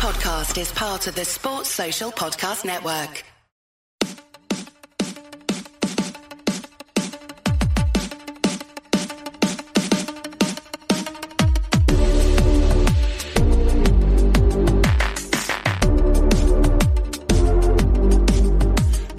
podcast is part of the Sports Social Podcast Network.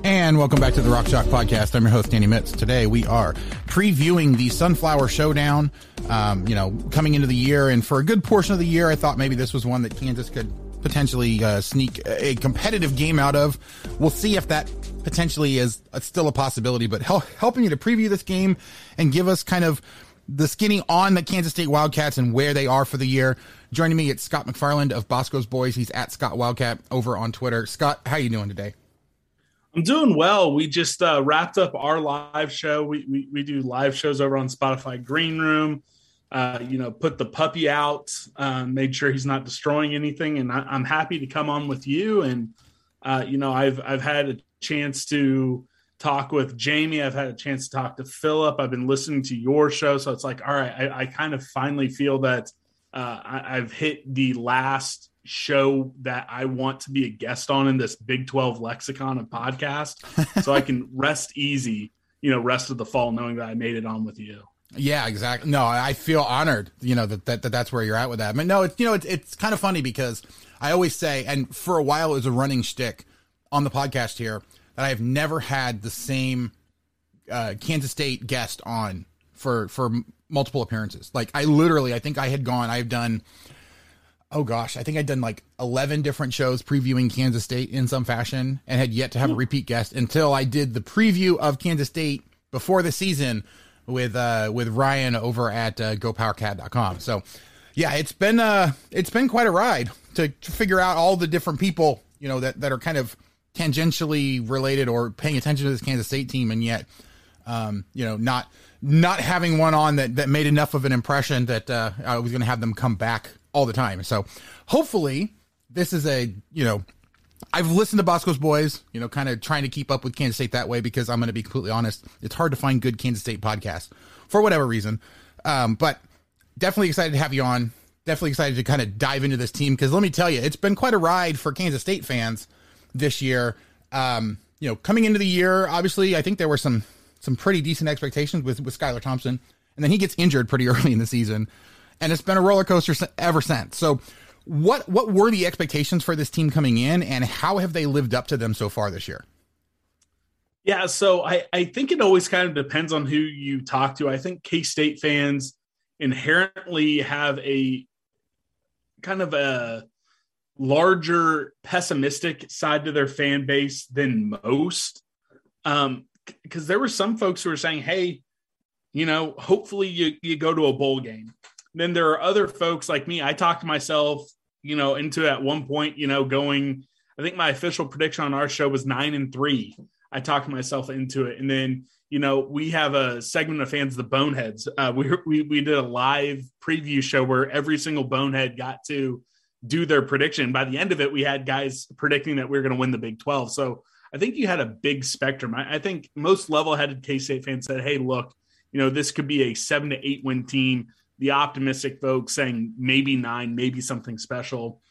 And welcome back to the Rock Chalk Podcast. I'm your host, Andy Mitts. Today we are previewing the Sunflower Showdown. Um, you know, coming into the year, and for a good portion of the year, I thought maybe this was one that Kansas could potentially uh, sneak a competitive game out of. We'll see if that potentially is still a possibility. But hel- helping you to preview this game and give us kind of the skinny on the Kansas State Wildcats and where they are for the year. Joining me, it's Scott McFarland of Boscoe's Boys. He's at Scott Wildcat over on Twitter. Scott, how are you doing today? I'm doing well. We just uh, wrapped up our live show. We, we, we do live shows over on Spotify Green Room. Uh, you know, put the puppy out, uh, made sure he's not destroying anything, and I, am happy to come on with you. And uh, you know, I've I've had a chance to talk with Jamie. I've had a chance to talk to Philip. I've been listening to your show, so it's like, all right, I, I kind of finally feel that uh, I, I've hit the last show that I want to be a guest on in this Big 12 lexicon of podcast so I can rest easy, you know, rest of the fall knowing that I made it on with you. Yeah, exactly. No, I feel honored, you know, that, that, that that's where you're at with that. But no, it's, you know, it's, it's kind of funny because I always say, and for a while it was a running shtick on the podcast here that I have never had the same uh, Kansas State guest on for, for multiple appearances. Like I literally, I think I had gone, I've done, oh gosh, I think I'd done like 11 different shows previewing Kansas State in some fashion and had yet to have a repeat guest until I did the preview of Kansas State before the season with uh with Ryan over at uh, gopowercat.com. So yeah, it's been uh it's been quite a ride to, to figure out all the different people, you know, that that are kind of tangentially related or paying attention to this Kansas State team and yet um, you know, not not having one on that that made enough of an impression that uh, I was going to have them come back all the time. So hopefully this is a, you know, I've listened to Boscoe's Boys, you know, kind of trying to keep up with Kansas State that way because I'm going to be completely honest. It's hard to find good Kansas State podcasts for whatever reason. Um, but definitely excited to have you on. Definitely excited to kind of dive into this team because let me tell you, it's been quite a ride for Kansas State fans this year. Um, you know, coming into the year, obviously, I think there were some some pretty decent expectations with with Skylar Thompson, and then he gets injured pretty early in the season, and it's been a roller coaster ever since. So, what what were the expectations for this team coming in, and how have they lived up to them so far this year? Yeah, so I, I think it always kind of depends on who you talk to. I think K State fans inherently have a kind of a larger pessimistic side to their fan base than most. Um, because there were some folks who were saying, "Hey, you know, hopefully you you go to a bowl game." Then there are other folks like me. I talked myself, you know, into at one point, you know, going. I think my official prediction on our show was nine and three. I talked myself into it, and then you know we have a segment of fans, the Boneheads. Uh, we we we did a live preview show where every single Bonehead got to do their prediction. By the end of it, we had guys predicting that we were going to win the Big Twelve. So I think you had a big spectrum. I, I think most level-headed K-State fans said, "Hey, look, you know this could be a seven to eight win team." The optimistic folks saying maybe nine, maybe something special.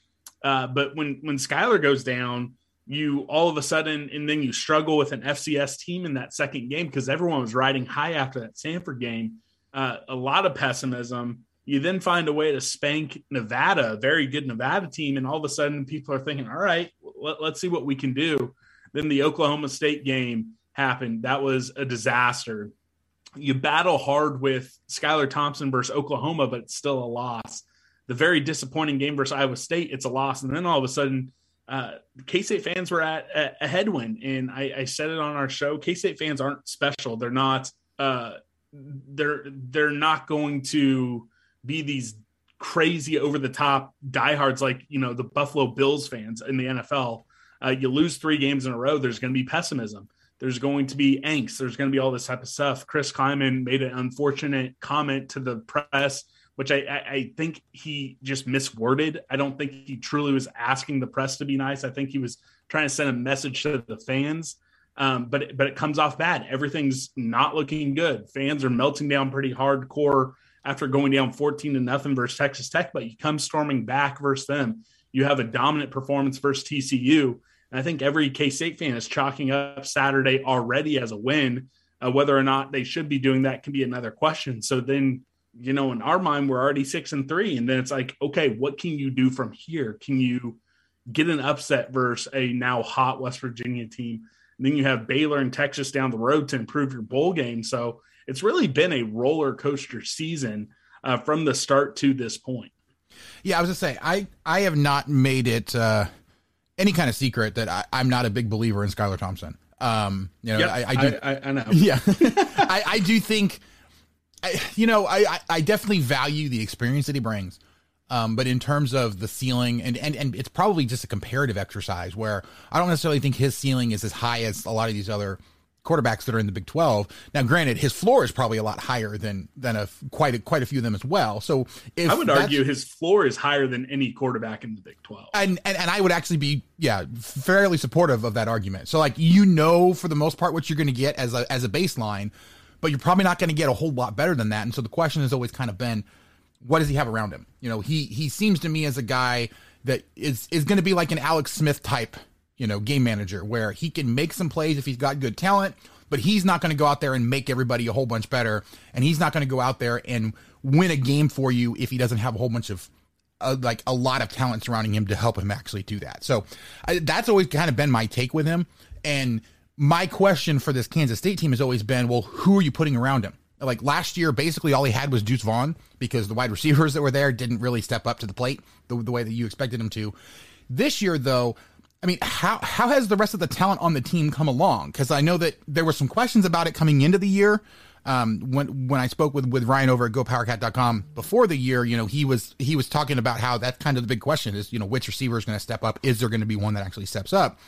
Uh, but when when Skylar goes down, you all of a sudden, and then you struggle with an FCS team in that second game because everyone was riding high after that Samford game. Uh, a lot of pessimism. You then find a way to spank Nevada, a very good Nevada team, and all of a sudden people are thinking, "All right, let, let's see what we can do." Then the Oklahoma State game happened. That was a disaster. You battle hard with Skylar Thompson versus Oklahoma, but it's still a loss. The very disappointing game versus Iowa State, it's a loss. And then all of a sudden, uh, K State fans were at a, a headwind. And I, I, said it on our show K State fans aren't special. They're not. Uh, they're they're not going to be these crazy over the top diehards like you know the Buffalo Bills fans in the NFL uh, you lose three games in a row, there's going to be pessimism. There's going to be angst. There's going to be all this type of stuff. Chris Klieman made an unfortunate comment to the press, which I, I, I think he just misworded. I don't think he truly was asking the press to be nice. I think he was trying to send a message to the fans. Um, but but it comes off bad. Everything's not looking good. Fans are melting down pretty hardcore after going down 14 to nothing versus Texas Tech, but you come storming back versus them You have a dominant performance versus TCU. And I think every K State fan is chalking up Saturday already as a win. Uh, whether or not they should be doing that can be another question. So then, you know, in our mind, we're already six and three. And then it's like, okay, what can you do from here? Can you get an upset versus a now hot West Virginia team? And then you have Baylor and Texas down the road to improve your bowl game. So it's really been a roller coaster season uh, from the start to this point. Yeah, I was gonna say I I have not made it uh, any kind of secret that I, am not a big believer in Skylar Thompson. Um, you know, yep, I, I, do. I, I know. Yeah, I, I do think, I, you know, I, I definitely value the experience that he brings. Um, but in terms of the ceiling, and, and and it's probably just a comparative exercise where I don't necessarily think his ceiling is as high as a lot of these other quarterbacks that are in the Big 12. Now, granted, his floor is probably a lot higher than than a quite a, quite a few of them as well. So, I would argue his floor is higher than any quarterback in the Big 12. And, and and I would actually be yeah fairly supportive of that argument. So, like you know, for the most part, what you're going to get as a as a baseline, but you're probably not going to get a whole lot better than that. And so the question has always kind of been, what does he have around him? You know, he he seems to me as a guy that is is going to be like an Alex Smith type you know, game manager where he can make some plays if he's got good talent, but he's not going to go out there and make everybody a whole bunch better. And he's not going to go out there and win a game for you if he doesn't have a whole bunch of uh, like a lot of talent surrounding him to help him actually do that. So uh, that's always kind of been my take with him. And my question for this Kansas State team has always been, well, who are you putting around him? Like last year, basically all he had was Deuce Vaughn because the wide receivers that were there didn't really step up to the plate the, the way that you expected him to. This year, though, I mean, how how has the rest of the talent on the team come along? Because I know that there were some questions about it coming into the year. Um, when when I spoke with with Ryan over at GoPowerCat.com before the year, you know, he was he was talking about how that's kind of the big question is, you know, which receiver is going to step up? Is there going to be one that actually steps up?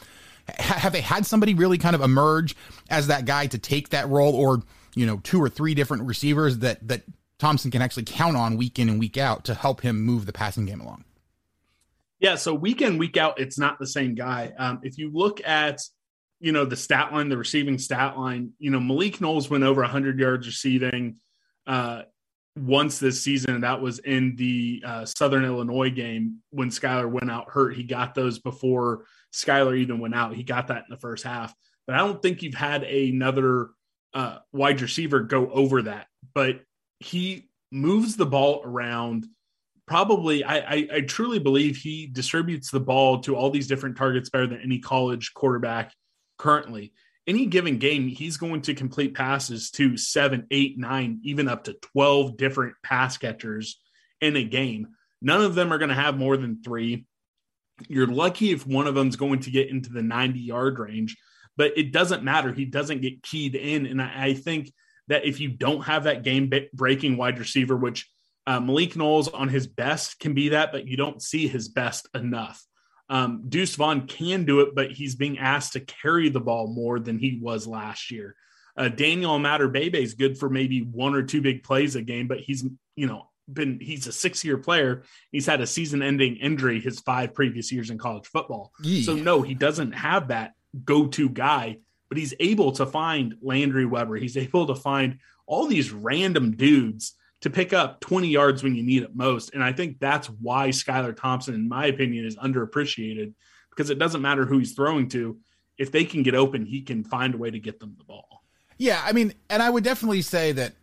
H- have they had somebody really kind of emerge as that guy to take that role, or you know, two or three different receivers that that Thompson can actually count on week in and week out to help him move the passing game along? Yeah, so week in week out, it's not the same guy. Um, if you look at you know the stat line, the receiving stat line, you know Malik Knowles went over 100 yards receiving uh, once this season, that was in the uh, Southern Illinois game when Skylar went out hurt. He got those before Skylar even went out. He got that in the first half, but I don't think you've had another uh, wide receiver go over that. But he moves the ball around probably I, I, I truly believe he distributes the ball to all these different targets better than any college quarterback currently. Any given game, he's going to complete passes to seven, eight, nine, even up to 12 different pass catchers in a game. None of them are going to have more than three. You're lucky if one of them's going to get into the 90 yard range, but it doesn't matter. He doesn't get keyed in. And I, I think that if you don't have that game breaking wide receiver, which uh, Malik Knowles on his best can be that, but you don't see his best enough. Um, Deuce Vaughn can do it, but he's being asked to carry the ball more than he was last year. Uh, Daniel Imatorbhebhe is good for maybe one or two big plays a game, but he's you know been he's a six year player. He's had a season ending injury his five previous years in college football. Yeah. So no, he doesn't have that go to guy, but he's able to find Landry Weber. He's able to find all these random dudes to pick up 20 yards when you need it most. And I think that's why Skylar Thompson, in my opinion, is underappreciated because it doesn't matter who he's throwing to. If they can get open, he can find a way to get them the ball. Yeah, I mean, and I would definitely say that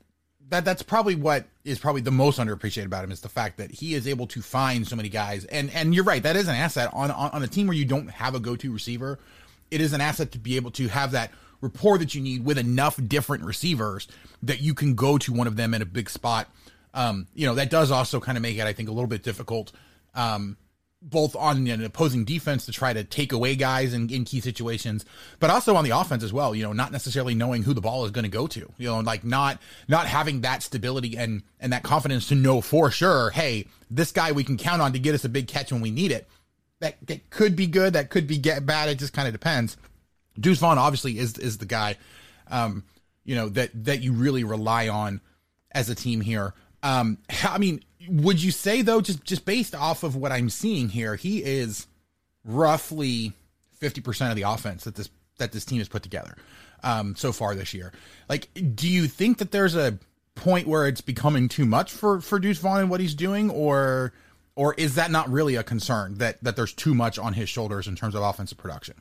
that that's probably what is probably the most underappreciated about him is the fact that he is able to find so many guys. And and you're right, that is an asset on on, on a team where you don't have a go-to receiver. It is an asset to be able to have that rapport that you need with enough different receivers that you can go to one of them in a big spot. Um, you know, that does also kind of make it, I think, a little bit difficult, um, both on an opposing defense to try to take away guys in, in key situations, but also on the offense as well. You know, not necessarily knowing who the ball is going to go to. You know, like not not having that stability and and that confidence to know for sure, hey, this guy we can count on to get us a big catch when we need it. That, that could be good. That could be get bad. It just kind of depends. Deuce Vaughn obviously is is the guy, um, you know that that you really rely on as a team here. Um, I mean, would you say though, just just based off of what I'm seeing here, he is roughly fifty percent of the offense that this that this team has put together um, so far this year. Like, do you think that there's a point where it's becoming too much for for Deuce Vaughn and what he's doing, or or is that not really a concern that that there's too much on his shoulders in terms of offensive production?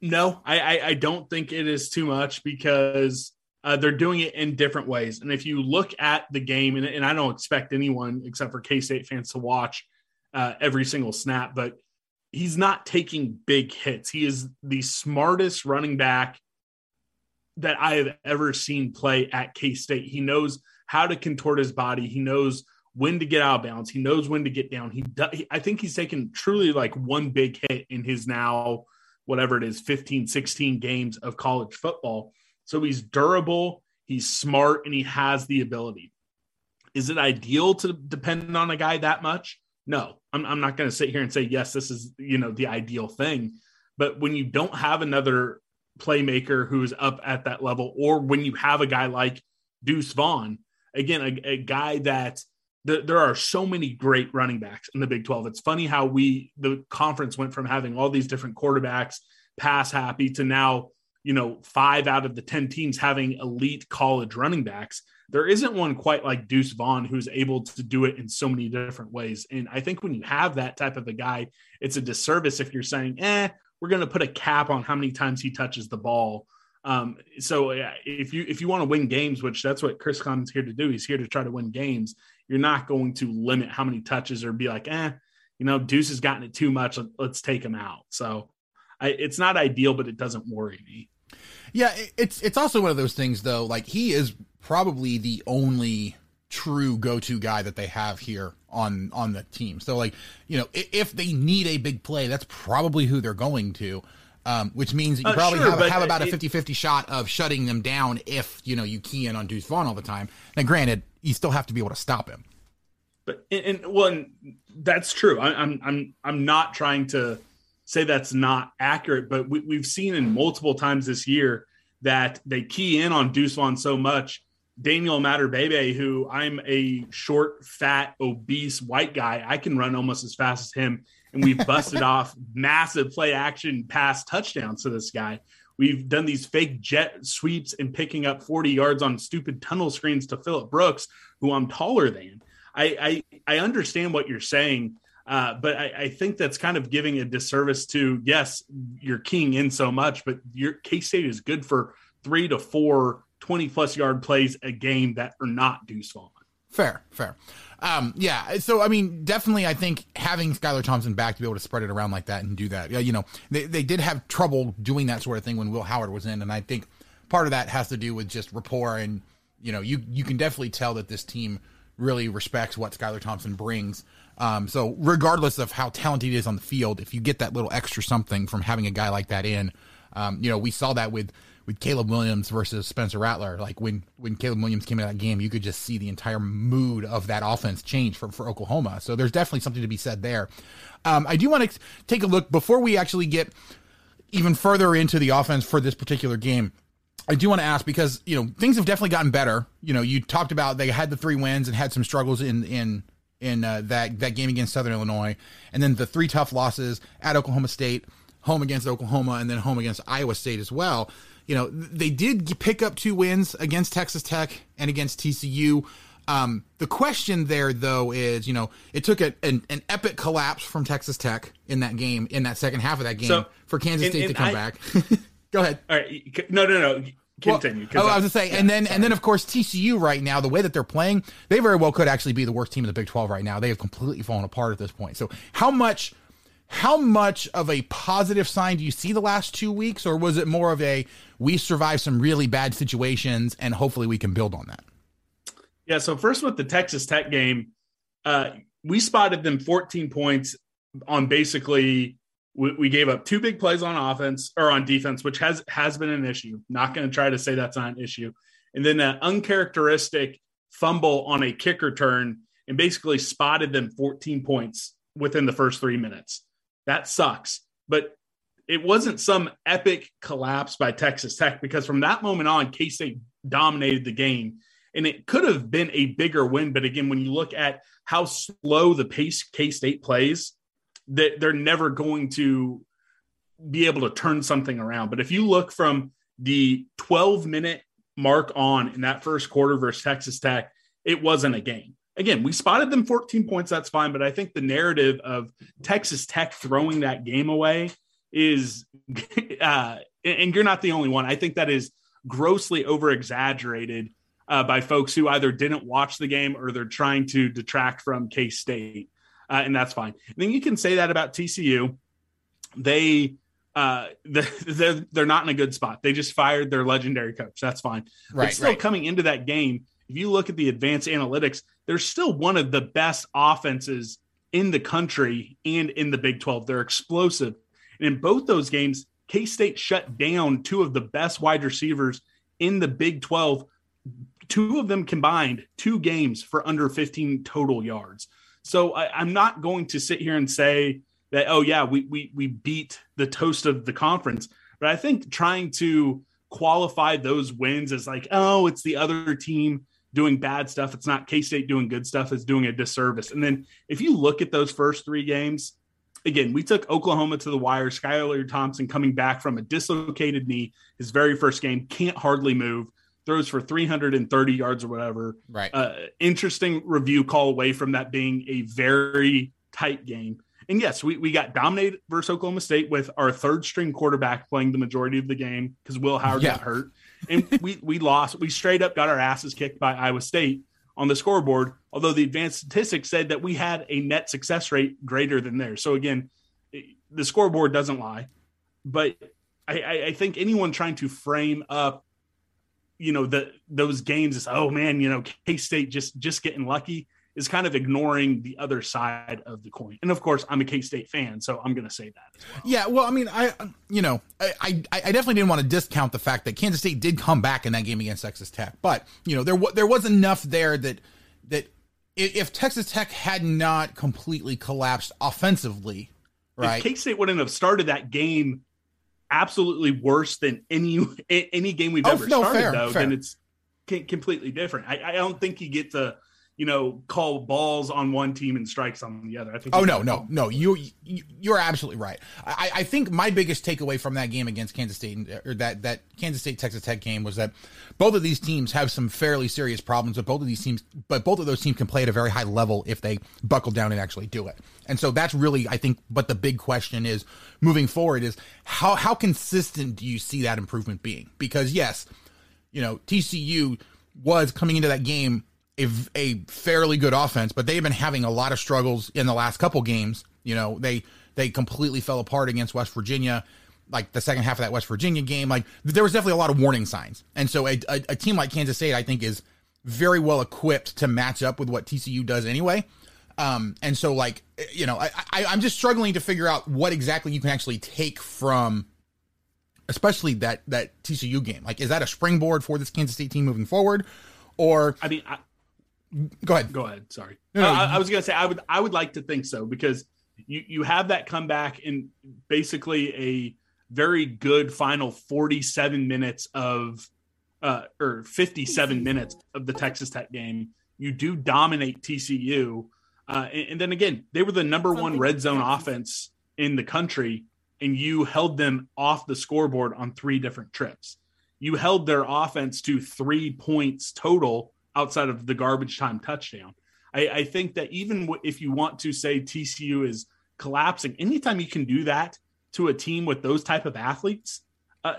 No, I, I, I don't think it is too much because uh, they're doing it in different ways. And if you look at the game, and, and I don't expect anyone except for K State fans to watch uh, every single snap, but he's not taking big hits. He is the smartest running back that I have ever seen play at K State. He knows how to contort his body. He knows when to get out of bounds. He knows when to get down. He, does, I think he's taken truly like one big hit in his now whatever it is 15 16 games of college football. So he's durable, he's smart and he has the ability. Is it ideal to depend on a guy that much? No. I'm, I'm not going to sit here and say yes this is, you know, the ideal thing. But when you don't have another playmaker who's up at that level, or when you have a guy like Deuce Vaughn, again, a, a guy that the, there are so many great running backs in the Big 12. It's funny how we, the conference went from having all these different quarterbacks pass happy to now, you know, five out of the 10 teams having elite college running backs. There isn't one quite like Deuce Vaughn who's able to do it in so many different ways. And I think when you have that type of a guy, it's a disservice if you're saying, eh, we're going to put a cap on how many times he touches the ball. Um, so if you if you want to win games, which that's what Chris Klieman's here to do, he's here to try to win games. You're not going to limit how many touches or be like, eh, you know, Deuce has gotten it too much. Let's take him out. So I, it's not ideal, but it doesn't worry me. Yeah, it's it's also one of those things though. Like he is probably the only true go-to guy that they have here on on the team. So like, you know, if they need a big play, that's probably who they're going to. Um, which means you uh, probably sure, have, have about it, a 50-50 shot of shutting them down if, you know, you key in on Deuce Vaughn all the time. Now, granted, you still have to be able to stop him. But and, and well, and that's true. I, I'm I'm I'm not trying to say that's not accurate, but we, we've seen in multiple times this year that they key in on Deuce Vaughn so much Daniel Imatorbhebhe, who I'm a short, fat, obese white guy. I can run almost as fast as him. And we've busted off massive play action pass touchdowns to this guy. We've done these fake jet sweeps and picking up 40 yards on stupid tunnel screens to Phillip Brooks, who I'm taller than. I, I, I understand what you're saying, uh, but I, I, think that's kind of giving a disservice to, yes, you're keying in so much, but your K State is good for three to four 20 plus yard plays a game that are not Deuce Vaughn. Fair, fair. Um, yeah. So, I mean, definitely, I think having Skylar Thompson back to be able to spread it around like that and do that, Yeah. you know, they, they did have trouble doing that sort of thing when Will Howard was in. And I think part of that has to do with just rapport. And, you know, you, you can definitely tell that this team really respects what Skylar Thompson brings. Um, so regardless of how talented he is on the field, if you get that little extra something from having a guy like that in, um, you know, we saw that with with Caleb Williams versus Spencer Rattler. Like when when Caleb Williams came into that game, you could just see the entire mood of that offense change for, for Oklahoma. So there's definitely something to be said there. Um, I do want to take a look before we actually get even further into the offense for this particular game. I do want to ask because you know things have definitely gotten better. You know, you talked about they had the three wins and had some struggles in in in uh, that that game against Southern Illinois, and then the three tough losses at Oklahoma State, home against Oklahoma, and then home against Iowa State as well you know, they did pick up two wins against Texas Tech and against TCU. Um, the question there, though, is you know it took a, an, an epic collapse from Texas Tech in that game, in that second half of that game, so, for Kansas and, State and to come I, back. Go ahead. All right, no, no, no. Continue. Well, oh, I was gonna say, yeah, and then sorry. and then of course TCU right now, the way that they're playing, they very well could actually be the worst team in the Big Twelve right now. They have completely fallen apart at this point. So how much how much of a positive sign do you see the last two weeks, or was it more of a we survived some really bad situations and hopefully we can build on that? Yeah. So first with the Texas Tech game, uh, we spotted them 14 points on basically we, we, gave up two big plays on offense or on defense, which has has been an issue. Not going to try to say that's not an issue, and then an uncharacteristic fumble on a kick return and basically spotted them 14 points within the first three minutes. That sucks. But it wasn't some epic collapse by Texas Tech because from that moment on, K State dominated the game. And it could have been a bigger win. But again, when you look at how slow the pace K State plays, that they're never going to be able to turn something around. But if you look from the 12 minute mark on in that first quarter versus Texas Tech, it wasn't a game again, we spotted them 14 points. That's fine. But I think the narrative of Texas Tech throwing that game away is, uh, and you're not the only one. I think that is grossly over exaggerated uh, by folks who either didn't watch the game or they're trying to detract from K State. Uh, and that's fine. And then you can say that about TCU. They, uh, they're, they're not in a good spot. They just fired their legendary coach. That's fine. Right. But still, right. coming into that game, if you look at the advanced analytics, they're still one of the best offenses in the country and in the Big 12. They're explosive. And in both those games, K State shut down two of the best wide receivers in the Big 12. Two of them combined two games for under 15 total yards. So I, am not going to sit here and say that, oh, yeah, we, we, we beat the toast of the conference. But I think trying to qualify those wins as like, oh, it's the other team doing bad stuff. It's not K State doing good stuff, It's doing a disservice. And then if you look at those first three games, again, we took Oklahoma to the wire. Skylar Thompson coming back from a dislocated knee, his very first game, can't hardly move, throws for 330 yards or whatever. Right. Uh, interesting review call away from that being a very tight game. And yes, we, we got dominated versus Oklahoma State with our third string quarterback playing the majority of the game because Will Howard yeah. got hurt. And we, we lost. We straight up got our asses kicked by Iowa State on the scoreboard, although the advanced statistics said that we had a net success rate greater than theirs. So again, eh, the scoreboard doesn't lie. But I, I think anyone trying to frame up, you know, the those games is oh man, you know, K State just just getting lucky is kind of ignoring the other side of the coin. And of course, I'm a K State fan, so I'm going to say that. Well. Yeah, well, I mean, I, you know, I, I, I, definitely didn't want to discount the fact that Kansas State did come back in that game against Texas Tech, but you know, there there was enough there that that if Texas Tech had not completely collapsed offensively, right, K State wouldn't have started that game absolutely worse than any any game we've oh, ever no, started, fair, though. Fair. Then it's completely different. I, I don't think you get to you know, call balls on one team and strikes on the other. I think. Oh no, no, no. You, you are absolutely right. I, I think my biggest takeaway from that game against Kansas State or that that Kansas State Texas Tech game was that both of these teams have some fairly serious problems. But both of these teams, but both of those teams can play at a very high level if they buckle down and actually do it. And so that's really, I think, but the big question is moving forward is how how consistent do you see that improvement being? Because yes, you know TCU was coming into that game a, a fairly good offense, but they've been having a lot of struggles in the last couple games. You know, they they completely fell apart against West Virginia. Like the second half of that West Virginia game, like there was definitely a lot of warning signs. And so a, a, a team like Kansas State, I think, is very well equipped to match up with what TCU does anyway. Um, and so like, you know, I, I, I'm just struggling to figure out what exactly you can actually take from especially that that TCU game. Like, is that a springboard for this Kansas State team moving forward? Or I mean, Go ahead. Go ahead. Sorry. No, no, I, I, was going to say I would I would like to think so because you you have that comeback in basically a very good final 47 minutes of uh, or 57 minutes of the Texas Tech game. You do dominate TCU. Uh, and, and then again, they were the number one red zone offense in the country, and you held them off the scoreboard on three different trips. You held their offense to three points total outside of the garbage time touchdown. I, I think that even if you want to say TCU is collapsing, anytime you can do that to a team with those type of athletes, uh,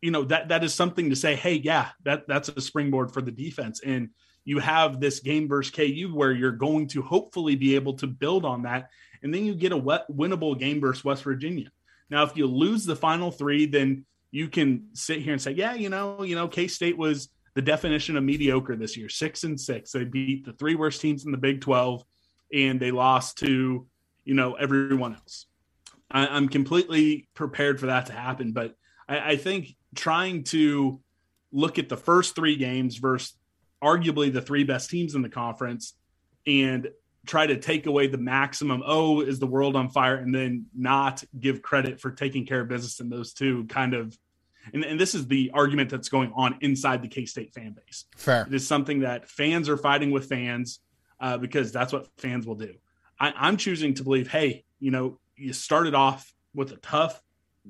you know that that is something to say. Hey, yeah, that that's a springboard for the defense, and you have this game versus KU where you're going to hopefully be able to build on that, and then you get a winnable game versus West Virginia. Now, if you lose the final three, then you can sit here and say, yeah, you know, you know, K State was the definition of mediocre this year six and six. They beat the three worst teams in the Big 12 and they lost to, you know, everyone else. I, am completely prepared for that to happen. But I, I think trying to look at the first three games versus arguably the three best teams in the conference and try to take away the maximum oh is the world on fire and then not give credit for taking care of business in those two kind of and, and this is the argument that's going on inside the K State fan base. Fair. It is something that fans are fighting with fans uh, because that's what fans will do. I, I'm choosing to believe, hey, you know, you started off with a tough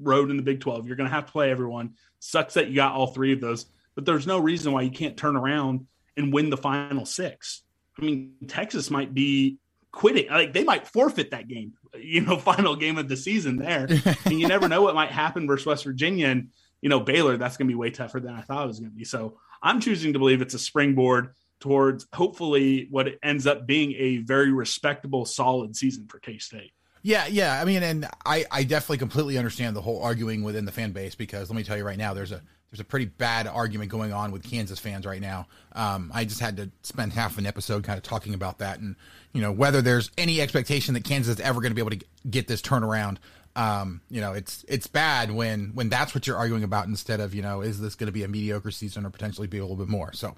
road in the Big 12. You're going to have to play everyone. Sucks that you got all three of those, but there's no reason why you can't turn around and win the final six. I mean, Texas might be quitting. Like they might forfeit that game, you know, final game of the season there. and you never know what might happen versus West Virginia and you know Baylor. That's going to be way tougher than I thought it was going to be. So I'm choosing to believe it's a springboard towards hopefully what ends up being a very respectable, solid season for K State. Yeah, yeah. I mean, and I, I definitely completely understand the whole arguing within the fan base because let me tell you right now, there's a there's a pretty bad argument going on with Kansas fans right now. Um, I just had to spend half an episode kind of talking about that and you know whether there's any expectation that Kansas is ever going to be able to get this turnaround. Um, you know, it's it's bad when when that's what you're arguing about instead of you know is this going to be a mediocre season or potentially be a little bit more. So,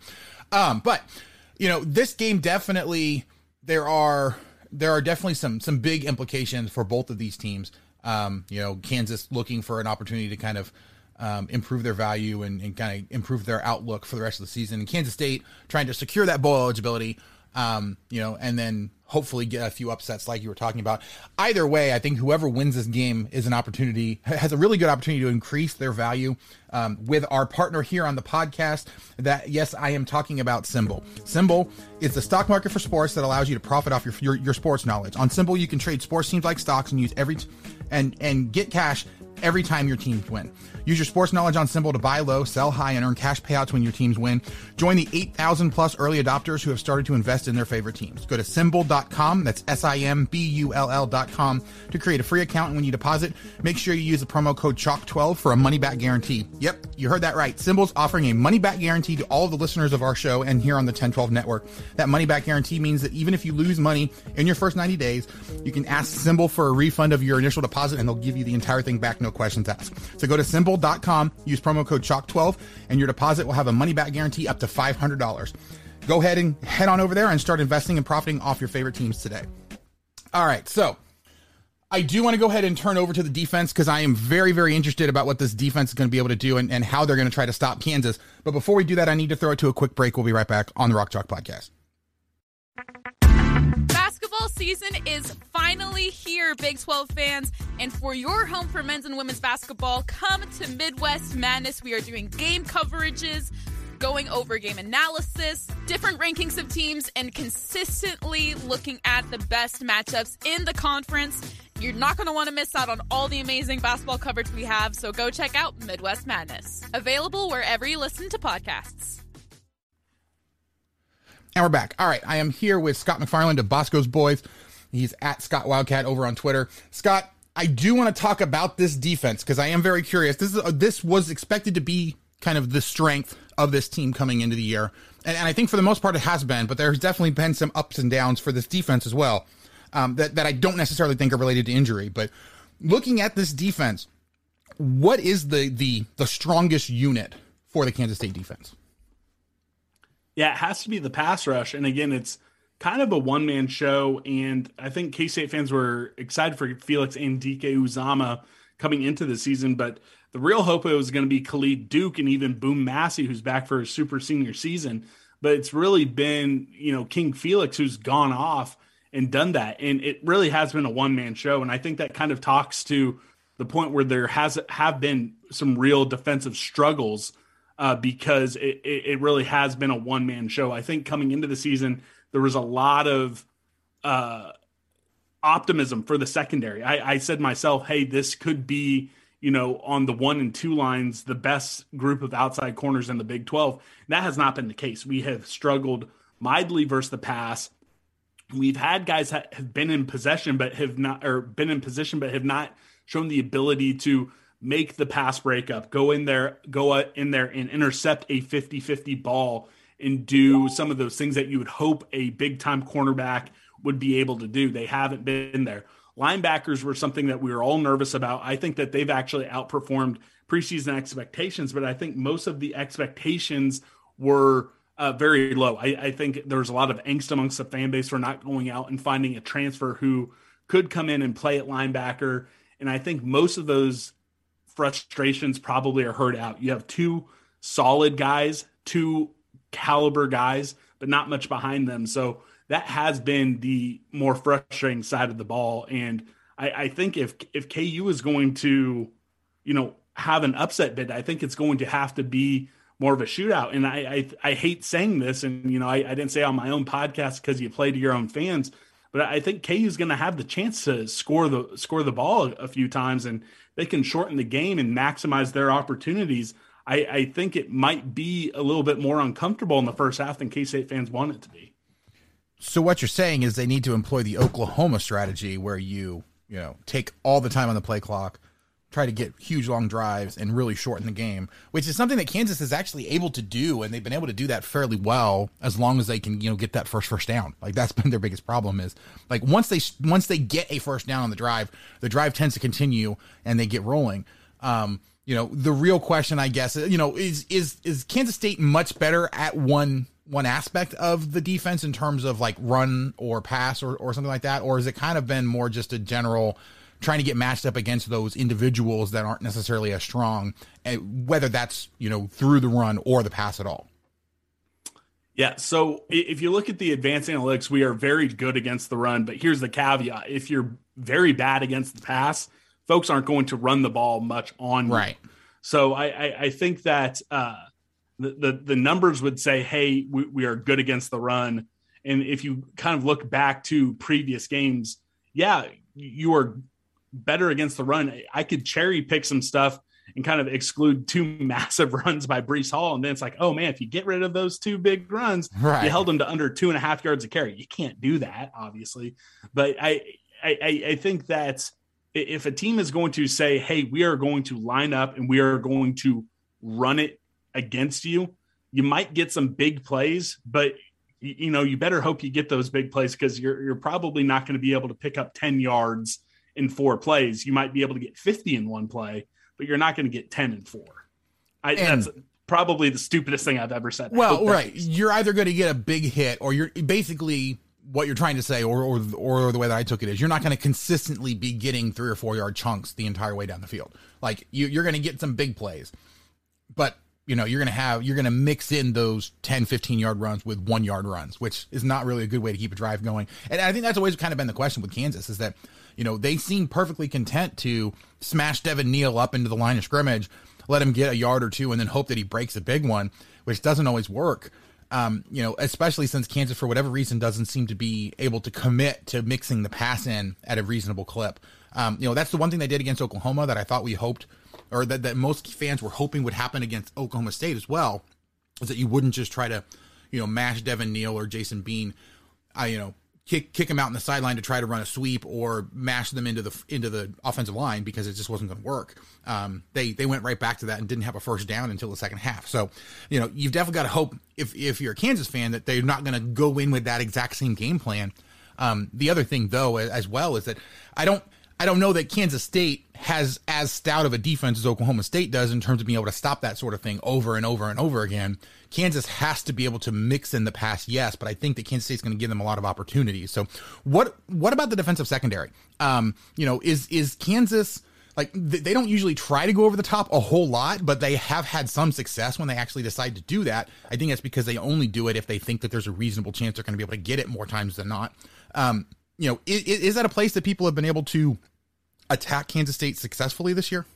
um, but you know this game definitely there are there are definitely some some big implications for both of these teams. Um, you know, Kansas looking for an opportunity to kind of um, improve their value and, and kind of improve their outlook for the rest of the season. And Kansas State trying to secure that bowl eligibility, um, you know, and then hopefully get a few upsets like you were talking about. Either way, I think whoever wins this game is an opportunity, has a really good opportunity to increase their value um, with our partner here on the podcast. That, yes, I am talking about SimBull. SimBull is the stock market for sports that allows you to profit off your, your, your sports knowledge. On SimBull, you can trade sports teams like stocks and use every, t- and, and get cash every time your teams win. Use your sports knowledge on SimBull to buy low, sell high, and earn cash payouts when your teams win. Join the 8,000 plus early adopters who have started to invest in their favorite teams. Go to simbull.com, that's S-I-M-B-U-L-L.com to create a free account. And when you deposit, make sure you use the promo code CHALK12 for a money back guarantee. Yep, you heard that right. SimBull's offering a money back guarantee to all the listeners of our show and here on the 1012 network. That money back guarantee means that even if you lose money in your first 90 days, you can ask SimBull for a refund of your initial deposit and they'll give you the entire thing back, no questions asked. So go to simbull.com, use promo code CHALK12, and your deposit will have a money back guarantee up to $500. Go ahead and head on over there and start investing and profiting off your favorite teams today. All right, so I do want to go ahead and turn over to the defense because I am very, very interested about what this defense is going to be able to do and, and how they're going to try to stop Kansas. But before we do that, I need to throw it to a quick break. We'll be right back on the Rock Chalk Podcast. Basketball season is finally Big 12 fans. And for your home for men's and women's basketball, come to Midwest Madness. We are doing game coverages, going over game analysis, different rankings of teams, and consistently looking at the best matchups in the conference. You're not going to want to miss out on all the amazing basketball coverage we have, so go check out Midwest Madness. Available wherever you listen to podcasts. And we're back. All right, I am here with Scott McFarland of Boscoe's Boys. He's at Scott Wildcat over on Twitter. Scott, I do want to talk about this defense because I am very curious. This is uh, this was expected to be kind of the strength of this team coming into the year, and, and I think for the most part it has been. But there's definitely been some ups and downs for this defense as well um, that that I don't necessarily think are related to injury. But looking at this defense, what is the the the strongest unit for the Kansas State defense? Yeah, it has to be the pass rush. And again, it's kind of a one man show. And I think K State fans were excited for Felix Anudike-Uzomah coming into the season. But the real hope was going to be Khalid Duke and even Boom Massey, who's back for his super senior season. But it's really been, you know, King Felix who's gone off and done that. And it really has been a one man show. And I think that kind of talks to the point where there has have been some real defensive struggles uh, because it, it really has been a one man show. I think coming into the season, there was a lot of uh, optimism for the secondary. I, I said myself, hey, this could be, you know, on the one and two lines, the best group of outside corners in the Big 12. That has not been the case. We have struggled mightily versus the pass. We've had guys that have been in possession, but have not, or been in position, but have not shown the ability to make the pass breakup, go in there, go in there and intercept a 50 50 ball and do some of those things that you would hope a big time cornerback would be able to do. They haven't been there. Linebackers were something that we were all nervous about. I think that they've actually outperformed preseason expectations, but I think most of the expectations were uh, very low. I, I think there was a lot of angst amongst the fan base for not going out and finding a transfer who could come in and play at linebacker. And I think most of those frustrations probably are heard out. You have two solid guys, two caliber guys, but not much behind them. So that has been the more frustrating side of the ball. And I, I think if if KU is going to, you know, have an upset bid, I think it's going to have to be more of a shootout. And I I, I hate saying this, and you know I, I didn't say on my own podcast because you play to your own fans, but I think KU is going to have the chance to score the score the ball a few times, and they can shorten the game and maximize their opportunities. I, I think it might be a little bit more uncomfortable in the first half than K State fans want it to be. So what you're saying is they need to employ the Oklahoma strategy where you, you know, take all the time on the play clock, try to get huge long drives and really shorten the game, which is something that Kansas is actually able to do and they've been able to do that fairly well as long as they can, you know, get that first first down. Like that's been their biggest problem is like once they once they get a first down on the drive, the drive tends to continue and they get rolling. Um, you know, the real question I guess, you know, is is is Kansas State much better at one one aspect of the defense in terms of like run or pass or, or something like that? Or has it kind of been more just a general trying to get matched up against those individuals that aren't necessarily as strong, and whether that's, you know, through the run or the pass at all? Yeah. So if you look at the advanced analytics, we are very good against the run. But here's the caveat if you're very bad against the pass, folks aren't going to run the ball much on right. You. So I, I, I, think that uh, the, the, the numbers would say, hey, we, we are good against the run. And if you kind of look back to previous games, yeah, you are better against the run. I could cherry pick some stuff and kind of exclude two massive runs by Breece Hall. And then it's like, oh man, if you get rid of those two big runs, right. you held them to under two and a half yards a carry. You can't do that, obviously. But I I, I think that if a team is going to say, hey, we are going to line up and we are going to run it against you, you might get some big plays, but you know, you better hope you get those big plays because you're you're probably not going to be able to pick up 10 yards in four plays. You might be able to get 50 in one play, but you're not going to get 10 in four. I, and, that's probably the stupidest thing I've ever said. Well, right. You're either going to get a big hit or you're basically what you're trying to say, or, or, or the way that I took it is you're not going to consistently be getting three or four yard chunks the entire way down the field. Like you, you're going to get some big plays, but you know, you're going to have, you're going to mix in those 10, 15 yard runs with one yard runs, which is not really a good way to keep a drive going. And I think that's always kind of been the question with Kansas is that, you know, they seem perfectly content to smash Devin Neal up into the line of scrimmage, let him get a yard or two, and then hope that he breaks a big one, which doesn't always work. Um, you know, especially since Kansas, for whatever reason, doesn't seem to be able to commit to mixing the pass in at a reasonable clip. Um, you know, that's the one thing they did against Oklahoma that I thought we hoped or that, that most fans were hoping would happen against Oklahoma State as well, is that you wouldn't just try to, you know, mash Devin Neal or Jason Bean, uh, you know, kick kick them out in the sideline to try to run a sweep or mash them into the into the offensive line because it just wasn't going to work. Um, they they went right back to that and didn't have a first down until the second half. So, you know, you've definitely got to hope if if you're a Kansas fan that they're not going to go in with that exact same game plan. Um, the other thing though, as well, is that I don't I don't know that Kansas State has as stout of a defense as Oklahoma State does in terms of being able to stop that sort of thing over and over and over again. Kansas has to be able to mix in the pass, yes, but I think that Kansas State's going to give them a lot of opportunities. So, what what about the defensive secondary? Um, you know, is is Kansas like they don't usually try to go over the top a whole lot, but they have had some success when they actually decide to do that. I think that's because they only do it if they think that there's a reasonable chance they're going to be able to get it more times than not. Um, you know, is, is that a place that people have been able to attack Kansas State successfully this year?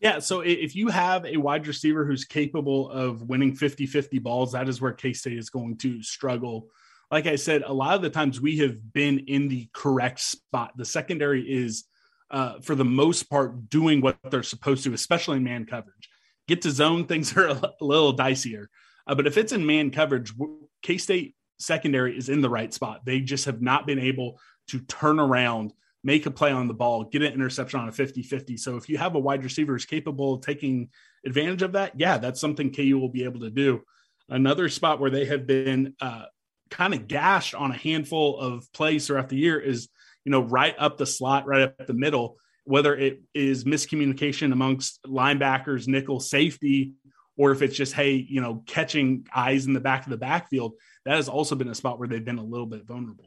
Yeah, so if you have a wide receiver who's capable of winning 50 50 balls, that is where K State is going to struggle. Like I said, a lot of the times we have been in the correct spot. The secondary is, uh, for the most part, doing what they're supposed to, especially in man coverage. Get to zone, things are a little dicier. Uh, but if it's in man coverage, K State secondary is in the right spot. They just have not been able to turn around, make a play on the ball, get an interception on a 50 50. So if you have a wide receiver who's capable of taking advantage of that, yeah, that's something KU will be able to do. Another spot where they have been uh, kind of gashed on a handful of plays throughout the year is, you know, right up the slot, right up the middle, whether it is miscommunication amongst linebackers, nickel, safety, or if it's just, hey, you know, catching eyes in the back of the backfield that has also been a spot where they've been a little bit vulnerable.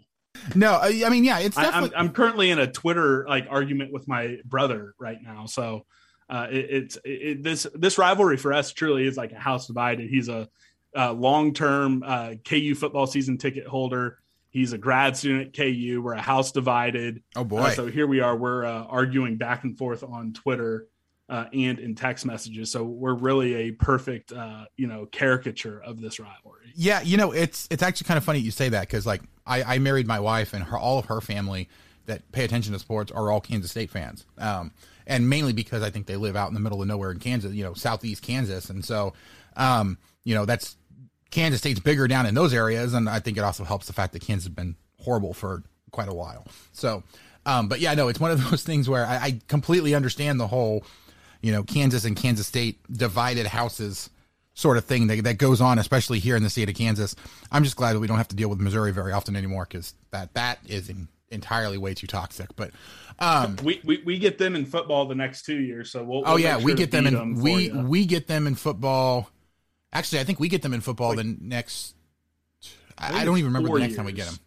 No, I mean, yeah, it's definitely. I, am currently in a Twitter like argument with my brother right now, so uh, it, it's it, this this rivalry for us truly is like a house divided. He's a, a long term uh, KU football season ticket holder. He's a grad student at KU. We're a house divided. Oh boy! Uh, so here we are. We're uh, arguing back and forth on Twitter uh, and in text messages. So we're really a perfect, uh, you know, caricature of this rivalry. Yeah, you know, it's it's actually kind of funny you say that because like I, I married my wife and her all of her family that pay attention to sports are all Kansas State fans, um, and mainly because I think they live out in the middle of nowhere in Kansas, you know, southeast Kansas, and so um, you know that's Kansas State's bigger down in those areas, and I think it also helps the fact that Kansas has been horrible for quite a while. So, um, but yeah, no, it's one of those things where I, I completely understand the whole you know, Kansas and Kansas State divided houses sort of thing that, that goes on, especially here in the state of Kansas. I'm just glad that we don't have to deal with Missouri very often anymore because that that is in, entirely way too toxic. But um, we, we we get them in football the next two years, so we'll. oh we'll yeah, make we get them in for we we get them in football. Actually, I think we get them in football the next. I, I don't even remember the next time we get them.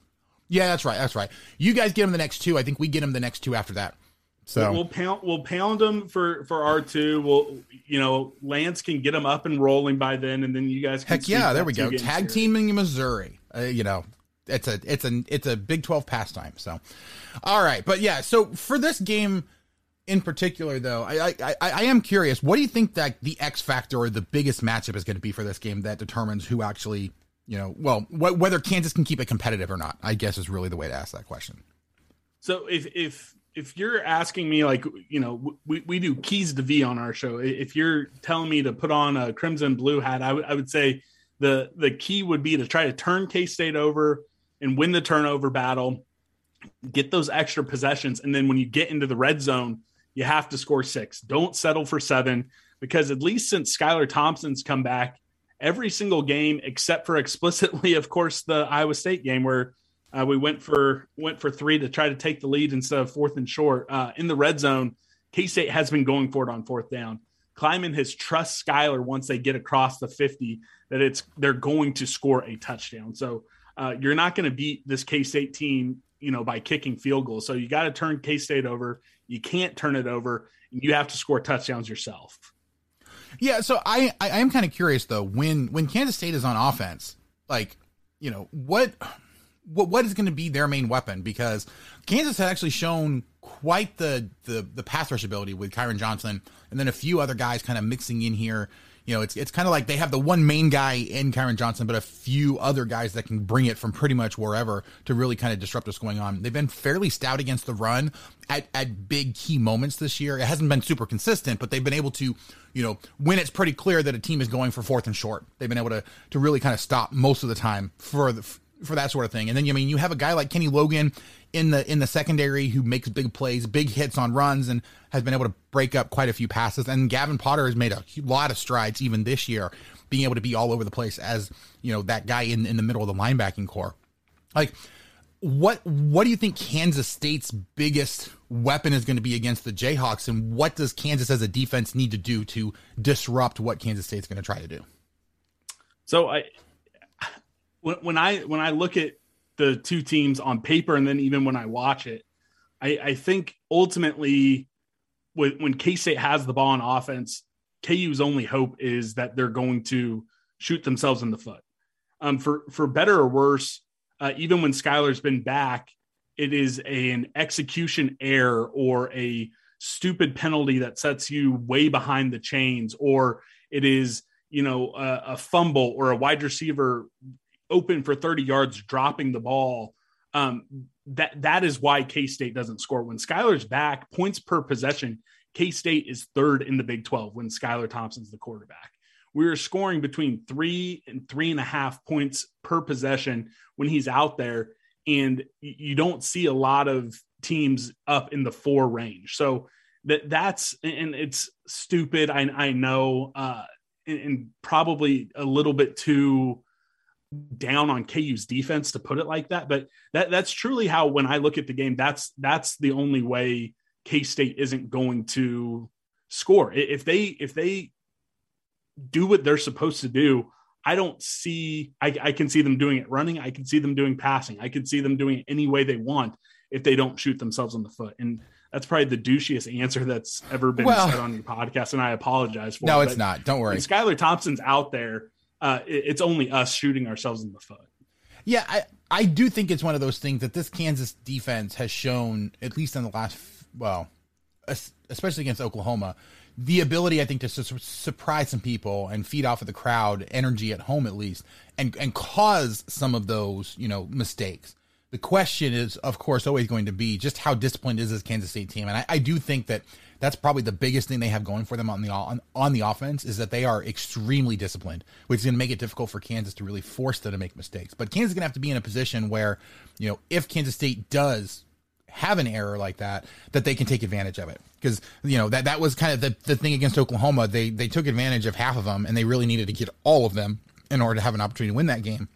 Yeah, that's right. That's right. You guys get them the next two. I think we get them the next two after that. So we'll pound we'll pound them for for R two. We'll you know Lance can get them up and rolling by then, and then you guys. Can Heck yeah, there we go. Tag teaming in Missouri. Uh, you know, it's a it's a it's a Big Twelve pastime. So, all right, but yeah. So for this game in particular, though, I I, I, I am curious. What do you think that the X factor or the biggest matchup is going to be for this game that determines who actually, you know, well, wh- whether Kansas can keep it competitive or not? I guess is really the way to ask that question. So if if if you're asking me like you know we, we do keys to V on our show. If you're telling me to put on a crimson blue hat, I would I would say the the key would be to try to turn K State over and win the turnover battle, get those extra possessions, and then when you get into the red zone, you have to score six. Don't settle for seven because at least since Skylar Thompson's come back, every single game except for explicitly, of course, the Iowa State game where uh, we went for went for three to try to take the lead instead of fourth and short. Uh, in the red zone, K State has been going for it on fourth down. Klieman has trust Skylar once they get across the 50 that it's they're going to score a touchdown. So uh, you're not going to beat this K State team, you know, by kicking field goals. So you got to turn K State over. You can't turn it over. You have to score touchdowns yourself. Yeah, so I I, I am kind of curious though when when Kansas State is on offense, like you know what what what is going to be their main weapon because Kansas had actually shown quite the the the pass rush ability with Kyron Johnson and then a few other guys kind of mixing in here. You know, it's it's kind of like they have the one main guy in Kyron Johnson, but a few other guys that can bring it from pretty much wherever to really kind of disrupt what's going on. They've been fairly stout against the run at, at big key moments this year. It hasn't been super consistent, but they've been able to, you know, when it's pretty clear that a team is going for fourth and short, they've been able to to really kind of stop most of the time for the for that sort of thing. And then I mean, you have a guy like Kenny Logan in the in the secondary who makes big plays, big hits on runs, and has been able to break up quite a few passes. And Gavin Potter has made a lot of strides even this year, being able to be all over the place as you know that guy in in the middle of the linebacking corps. Like, what what do you think Kansas State's biggest weapon is going to be against the Jayhawks, and what does Kansas as a defense need to do to disrupt what Kansas State's going to try to do? So I when, when I when I look at the two teams on paper and then even when I watch it, I, I think ultimately when, K State has the ball on offense, KU's only hope is that they're going to shoot themselves in the foot. Um, for for better or worse, uh, even when Skylar's been back, it is a, an execution error or a stupid penalty that sets you way behind the chains, or it is you know a, a fumble or a wide receiver open for 30 yards dropping the ball. Um, that that is why k-state doesn't score. When skylar's back points per possession k-state is third in the big 12 when skylar thompson's the quarterback. We are scoring between three and three and a half points per possession when he's out there and you don't see a lot of teams up in the four range. So that that's and it's stupid i, I know uh, and, and probably a little bit too down on KU's defense to put it like that, but that that's truly how when I look at the game, that's that's the only way K State isn't going to score. If they if they do what they're supposed to do, I don't see I, I can see them doing it running. I can see them doing passing. I can see them doing it any way they want if they don't shoot themselves in the foot. And that's probably the douchiest answer that's ever been Well- said on your podcast, and I apologize for No, it. it's not. Don't worry. Skylar Thompson's out there, uh, it- it's only us shooting ourselves in the foot. Yeah, I, I do think it's one of those things that this Kansas defense has shown, at least in the last, well, especially against Oklahoma, the ability I think to su- surprise some people and feed off of the crowd energy at home at least, and and cause some of those you know mistakes. The question is, of course, always going to be just how disciplined is this Kansas State team, and I, I do think that that's probably the biggest thing they have going for them on the on, on the offense is that they are extremely disciplined, which is going to make it difficult for Kansas to really force them to make mistakes. But Kansas is going to have to be in a position where, you know, if Kansas State does have an error like that, that they can take advantage of it. Because you know that that was kind of the, the thing against Oklahoma. They they took advantage of half of them, and they really needed to get all of them in order to have an opportunity to win that game.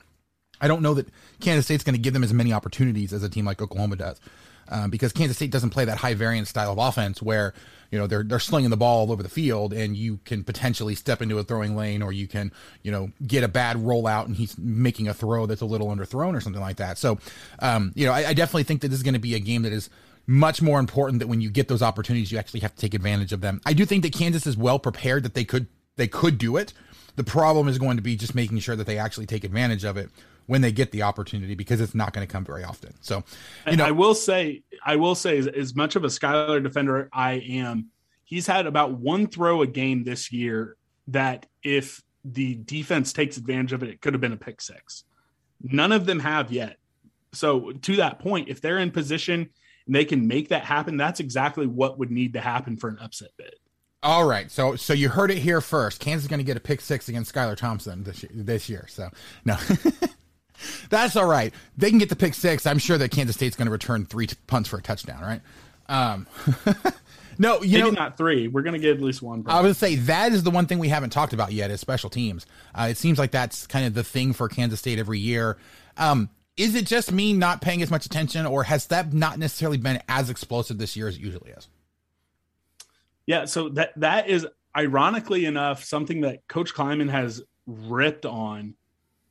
I don't know that Kansas State's going to give them as many opportunities as a team like Oklahoma does, um, because Kansas State doesn't play that high variance style of offense where you know they're they're slinging the ball all over the field and you can potentially step into a throwing lane or you can you know get a bad rollout and he's making a throw that's a little underthrown or something like that. So um, you know I, I definitely think that this is going to be a game that is much more important that when you get those opportunities you actually have to take advantage of them. I do think that kansas is well prepared that they could they could do it. The problem is going to be just making sure that they actually take advantage of it when they get the opportunity because it's not going to come very often. So, you know, I will say, I will say, as, as much of a Skylar defender I am, he's had about one throw a game this year that if the defense takes advantage of it, it could have been a pick six. None of them have yet. So, to that point, if they're in position and they can make that happen, that's exactly what would need to happen for an upset bid. All right, so so you heard it here first. Kansas is going to get a pick six against Skylar Thompson this year, this year. So no, That's all right. They can get the pick six. I'm sure that Kansas State's going to return three t- punts for a touchdown, right? Um, no, you Maybe know, not three. We're going to get at least one. I would say that is the one thing we haven't talked about yet is special teams. Uh, it seems like that's kind of the thing for Kansas State every year. Um, is it just me not paying as much attention, or has that not necessarily been as explosive this year as it usually is? Yeah, so that that is ironically enough something that Coach Klieman has ripped on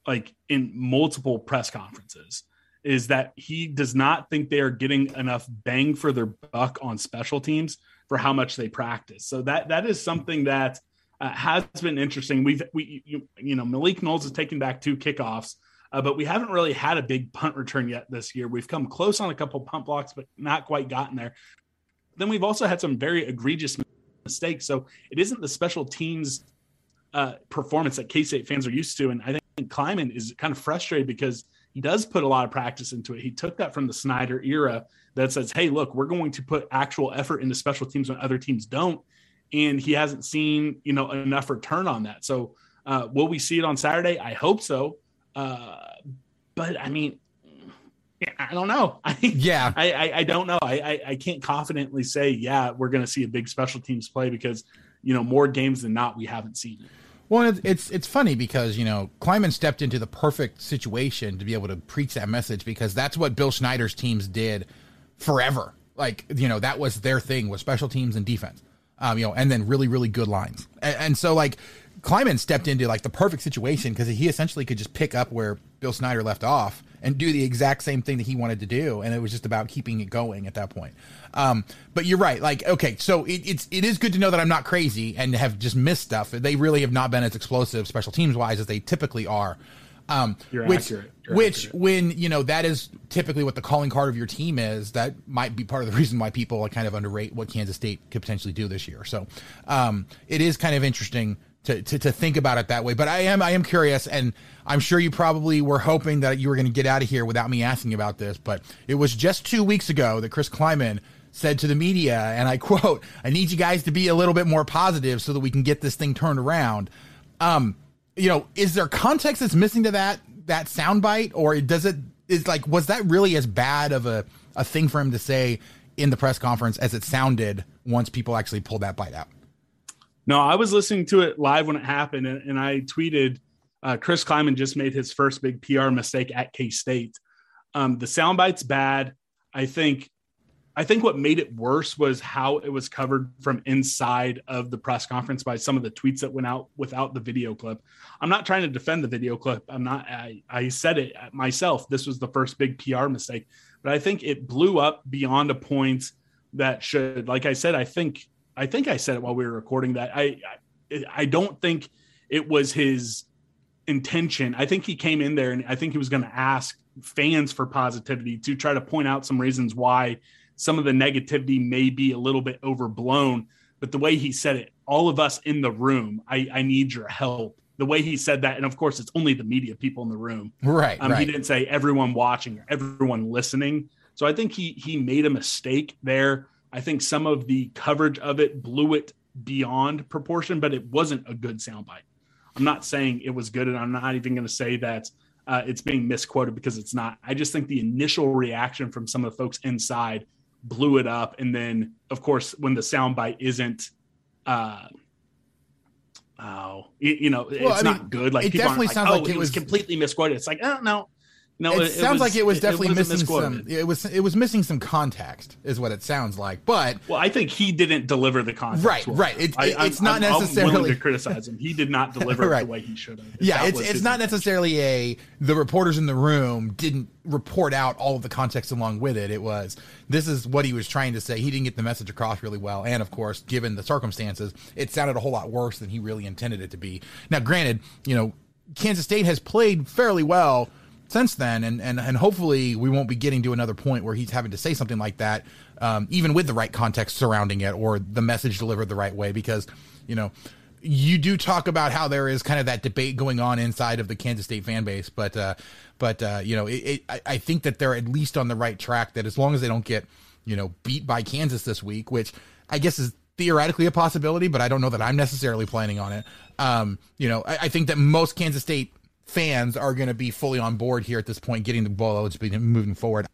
like in multiple press conferences is that he does not think they are getting enough bang for their buck on special teams for how much they practice. So that that is something that uh, has been interesting. We've we you, you know Malik Knowles has taken back two kickoffs, uh, but we haven't really had a big punt return yet this year. We've come close on a couple punt blocks, but not quite gotten there. Then we've also had some very egregious mistakes. So it isn't the special teams uh, performance that K State fans are used to, and I think Klieman is kind of frustrated because he does put a lot of practice into it. He took that from the Snyder era that says, "Hey, look, we're going to put actual effort into special teams when other teams don't," and he hasn't seen you know enough return on that. So, uh, will we see it on Saturday? I hope so. Uh, but I mean, I don't know. I, yeah, I, I, I don't know. I, I, I can't confidently say, yeah, we're going to see a big special teams play because you know more games than not we haven't seen it. Well, it's, it's funny because you know Klieman stepped into the perfect situation to be able to preach that message because that's what Bill Snyder's teams did forever. Like you know that was their thing was special teams and defense, um, you know, and then really really good lines. And, and so like Klieman stepped into like the perfect situation because he essentially could just pick up where Bill Snyder left off and do the exact same thing that he wanted to do, and it was just about keeping it going at that point. Um, but you're right. Like, okay, so it, it's it is good to know that I'm not crazy and have just missed stuff. They really have not been as explosive special teams wise as they typically are. Um, You're which, which accurate. when you know that is typically what the calling card of your team is, that might be part of the reason why people kind of underrate what Kansas State could potentially do this year. So um, it is kind of interesting to, to, to think about it that way. But I am I am curious, and I'm sure you probably were hoping that you were going to get out of here without me asking about this. But it was just two weeks ago that Chris Klieman said to the media, and I quote, "I need you guys to be a little bit more positive so that we can get this thing turned around." Um, you know, is there context that's missing to that that soundbite, or does it is like was that really as bad of a a thing for him to say in the press conference as it sounded once people actually pulled that bite out? No, I was listening to it live when it happened, and, and I tweeted, uh, Chris Klieman just made his first big PR mistake at K State. Um, the soundbite's bad. I think I think what made it worse was how it was covered from inside of the press conference by some of the tweets that went out without the video clip. I'm not trying to defend the video clip. I'm not, I, I said it myself. This was the first big PR mistake, but I think it blew up beyond a point that should, like I said, I think, I think I said it while we were recording that. I, I, I don't think it was his intention. I think he came in there and I think he was going to ask fans for positivity to try to point out some reasons why some of the negativity may be a little bit overblown. But the way he said it, all of us in the room, I, I need your help. The way he said that, and of course, it's only the media people in the room. Right. Um, right. He didn't say everyone watching or everyone listening. So I think he he made a mistake there. I think some of the coverage of it blew it beyond proportion, but it wasn't a good soundbite. I'm not saying it was good, and I'm not even going to say that uh, it's being misquoted because it's not. I just think the initial reaction from some of the folks inside blew it up, and then of course when the soundbite isn't. Uh, Oh, you, you know, Well, it's I mean, not good. Like it people definitely like, sounds oh, like it was was- completely misquoted. It's like, oh no, no. it, sounds like it was definitely wasn't missing some. It was it was missing some context, is what it sounds like. But Well, I think he didn't deliver the context. Right, well. right. It- I, it's I'm- not I'm- necessarily- willing to criticize him. He did not deliver Right. the way he should have. Yeah, it's it's not necessarily a the reporters in the room didn't report out all of the context along with it. It was this is what he was trying to say. He didn't get the message across really well, and of course, given the circumstances, it sounded a whole lot worse than he really intended it to be. Now, granted, you know, Kansas State has played fairly well since then, and and and hopefully we won't be getting to another point where he's having to say something like that, um, even with the right context surrounding it or the message delivered the right way, because you know you do talk about how there is kind of that debate going on inside of the Kansas State fan base, but uh, but uh, you know, it, it, I, I think that they're at least on the right track. That as long as they don't get you know beat by Kansas this week, which I guess is theoretically a possibility, but I don't know that I'm necessarily planning on it. Um, you know, I, I think that most Kansas State fans are going to be fully on board here at this point, getting the ball eligibility moving forward.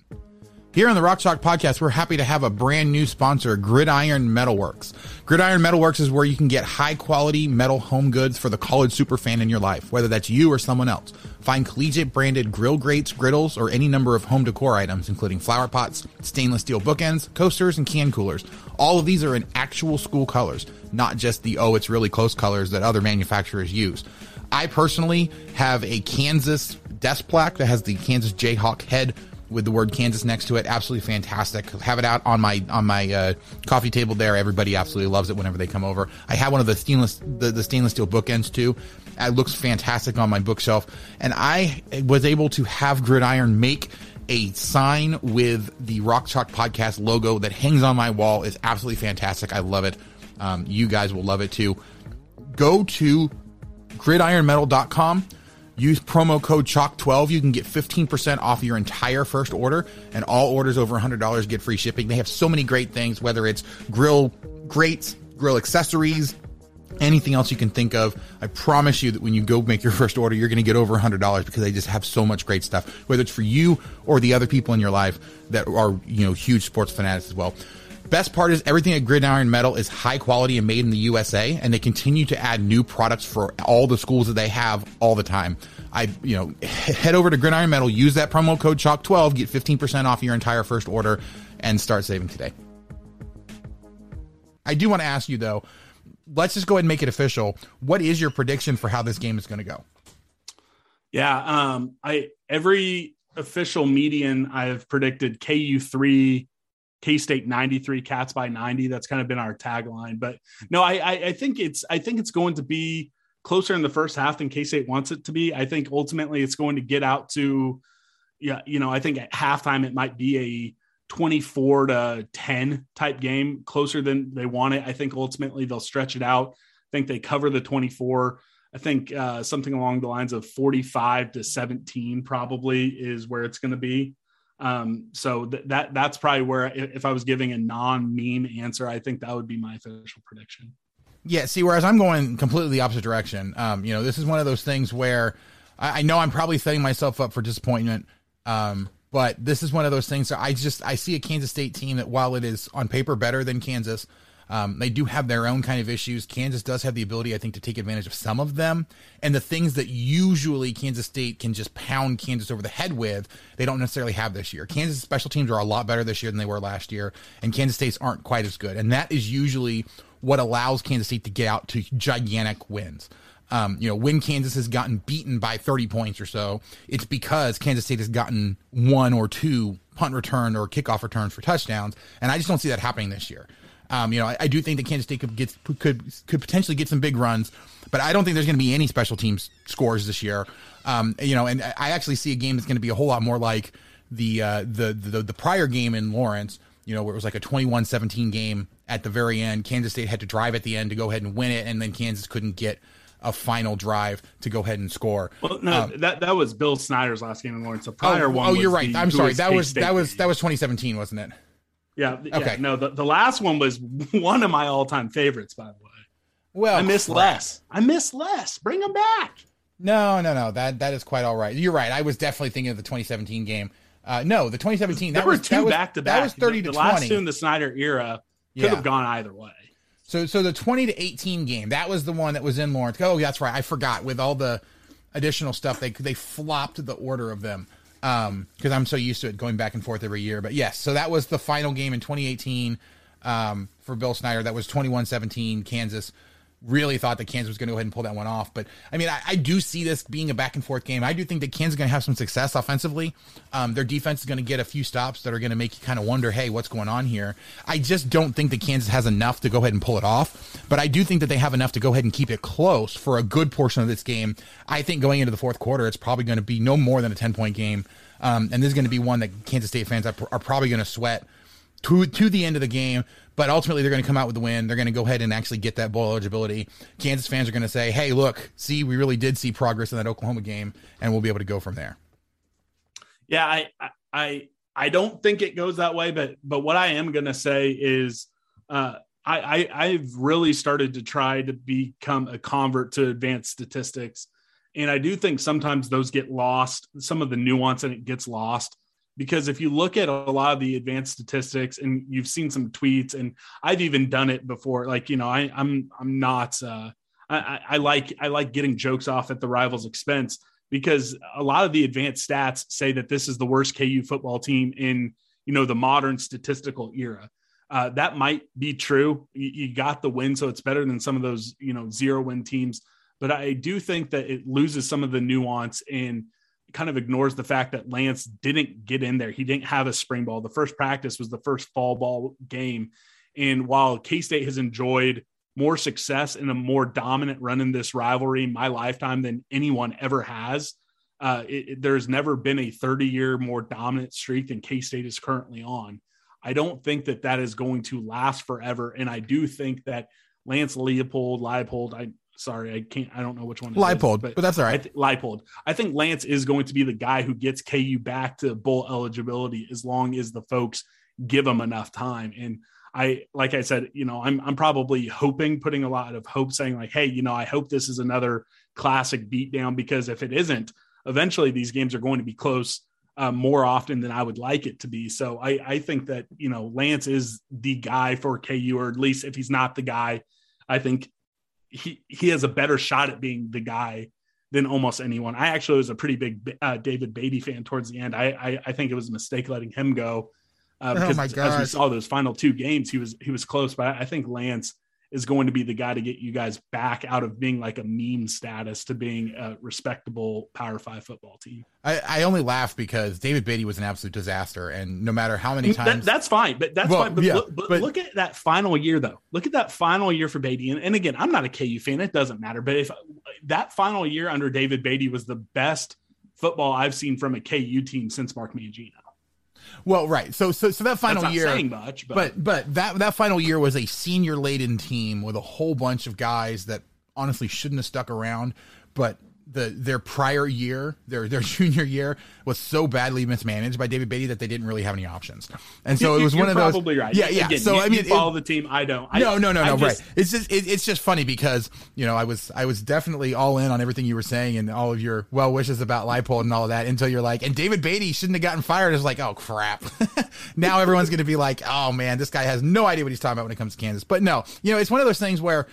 Here on the Rock Chalk Podcast, we're happy to have a brand new sponsor, Gridiron Metalworks. Gridiron Metalworks is where you can get high quality metal home goods for the college super fan in your life, whether that's you or someone else. Find collegiate branded grill grates, griddles, or any number of home decor items, including flower pots, stainless steel bookends, coasters, and can coolers. All of these are in actual school colors, not just the oh, it's really close colors that other manufacturers use. I personally have a Kansas desk plaque that has the Kansas Jayhawk head with the word Kansas next to it. Absolutely fantastic. Have it out on my on my uh, coffee table there. Everybody absolutely loves it whenever they come over. I have one of the stainless the, the stainless steel bookends too. It looks fantastic on my bookshelf, and I was able to have Gridiron make a sign with the Rock Chalk Podcast logo that hangs on my wall. is absolutely fantastic. I love it. Um, you guys will love it too. Go to gridironmetal.com. Use promo code CHALK12. You can get 15% off your entire first order, and all orders over $100 get free shipping. They have so many great things, whether it's grill grates, grill accessories, anything else you can think of. I promise you that when you go make your first order, you're going to get over $100 because they just have so much great stuff, whether it's for you or the other people in your life that are, you know, huge sports fanatics as well. Best part is everything at Gridiron Metal is high quality and made in the USA, and they continue to add new products for all the schools that they have all the time. I, you know, head over to Gridiron Metal, use that promo code CHALK12, get 15% off your entire first order, and start saving today. I do want to ask you though, let's just go ahead and make it official. What is your prediction for how this game is going to go? Yeah, um, I every official median I've predicted KU three, K State ninety three, Cats by ninety. That's kind of been our tagline. But no, I, I I think it's I think it's going to be closer in the first half than K State wants it to be. I think ultimately it's going to get out to, yeah, you know, I think at halftime it might be a 24 to 10 type game, closer than they want it. I think ultimately they'll stretch it out. I think they cover the 24. I think uh, something along the lines of 45 to 17 probably is where it's going to be. Um, so th- that that's probably where if I was giving a non-meme answer, I think that would be my official prediction. Yeah, see, whereas I'm going completely the opposite direction. Um, you know, this is one of those things where I, I know I'm probably setting myself up for disappointment. Um, but this is one of those things that I just I see a Kansas State team that while it is on paper better than Kansas, um, they do have their own kind of issues. Kansas does have the ability, I think, to take advantage of some of them. And the things that usually Kansas State can just pound Kansas over the head with, they don't necessarily have this year. Kansas special teams are a lot better this year than they were last year, and Kansas State's aren't quite as good. And that is usually what allows Kansas State to get out to gigantic wins. Um, you know, when Kansas has gotten beaten by 30 points or so, it's because Kansas State has gotten one or two punt return or kickoff returns for touchdowns, and I just don't see that happening this year. Um, you know, I, I, do think that Kansas State could get could could potentially get some big runs, but I don't think there's going to be any special teams scores this year. Um, you know, and I actually see a game that's going to be a whole lot more like the, uh, the the the prior game in Lawrence. You know, where it was like a 21-17 game at the very end. Kansas State had to drive at the end to go ahead and win it, and then Kansas couldn't get a final drive to go ahead and score. Well, no, um, that that was Bill Snyder's last game in Lawrence. The prior oh, one. Oh, you're right. The, I'm sorry. That was that was that was 2017, wasn't it? Yeah. Okay. Yeah, no, the, the last one was one of my all time favorites, by the way. Well, I miss crap. Les. I miss less. Bring them back. No, no, no. That that is quite all right. You're right. I was definitely thinking of the 2017 game. Uh, no, the 2017. That there was two back to back. That was 30 the, to the 20. last two in the Snyder era could yeah. have gone either way. So so the 20 to 18 game, that was the one that was in Lawrence. Oh, that's right. I forgot with all the additional stuff they they flopped the order of them. Um because I'm so used to it going back and forth every year. But yes, so that was the final game in 2018 um for Bill Snyder. That was 21-17 Kansas really thought that Kansas was going to go ahead and pull that one off. But I mean, I, I do see this being a back and forth game. I do think that Kansas is going to have some success offensively. Um, their defense is going to get a few stops that are going to make you kind of wonder, hey, what's going on here? I just don't think that Kansas has enough to go ahead and pull it off. But I do think that they have enough to go ahead and keep it close for a good portion of this game. I think going into the fourth quarter, it's probably going to be no more than a 10 point game. Um, and this is going to be one that Kansas State fans are, are probably going to sweat to to the end of the game. But ultimately, they're going to come out with the win. They're going to go ahead and actually get that bowl eligibility. Kansas fans are going to say, "Hey, look, see, we really did see progress in that Oklahoma game, and we'll be able to go from there." Yeah, I I I don't think it goes that way, but but what I am going to say is. Uh, I, I have really started to try to become a convert to advanced statistics, and I do think sometimes those get lost. Some of the nuance and it gets lost because if you look at a lot of the advanced statistics and you've seen some tweets and I've even done it before, like, you know, I, am I'm, I'm not, uh, I, I like, I like getting jokes off at the rival's expense because a lot of the advanced stats say that this is the worst KU football team in, you know, the modern statistical era. Uh, that might be true. You, you got the win, so it's better than some of those, you know, zero win teams. But I do think that it loses some of the nuance in kind of ignores the fact that Lance didn't get in there. He didn't have a spring ball. The first practice was the first fall ball game. And while K State has enjoyed more success and a more dominant run in this rivalry in my lifetime than anyone ever has, uh, it, it, there's never been a 30 year more dominant streak than K State is currently on. I don't think that that is going to last forever. And I do think that Lance Leopold, Leipold, I, Sorry, I can't. I don't know which one. Leipold, is, but, but that's all right. I th- Leipold. I think Lance is going to be the guy who gets KU back to bowl eligibility as long as the folks give him enough time. And I, like I said, you know, I'm I'm probably hoping, putting a lot of hope, saying like, hey, you know, I hope this is another classic beatdown because if it isn't, eventually these games are going to be close. Uh, more often than I would like it to be. So I, I think that, you know, Lance is the guy for KU, or at least if he's not the guy, I think he he has a better shot at being the guy than almost anyone. I actually was a pretty big uh, David Beaty fan towards the end. I, I, I think it was a mistake letting him go uh, because oh as we saw those final two games, he was he was close. But I think Lance is going to be the guy to get you guys back out of being like a meme status to being a respectable Power Five football team. I, I only laugh because David Beaty was an absolute disaster, and no matter how many mm, times that, that's fine, but that's well, fine. But, yeah, look, but, but, look at that final year, though. Look at that final year for Beaty, and, and again, I'm not a KU fan; it doesn't matter. But if that final year under David Beaty was the best football I've seen from a KU team since Mark Mangino. Well, right. So, so, so that final year, saying much, but. but but that that final year was a senior laden team with a whole bunch of guys that honestly shouldn't have stuck around, but the their prior year, their their junior year, was so badly mismanaged by David Beaty that they didn't really have any options. And so you, it was one of those. Probably right. Yeah, yeah. Again, so you, I mean, follow it, the team. I don't. I, no, no, no, no. Just, right. It's just it, it's just funny because you know I was I was definitely all in on everything you were saying and all of your well wishes about Leipold and all of that until you're like, and David Beaty shouldn't have gotten fired. It's like, oh crap. now everyone's going to be like, oh man, this guy has no idea what he's talking about when it comes to Kansas. But no, you know, it's one of those things where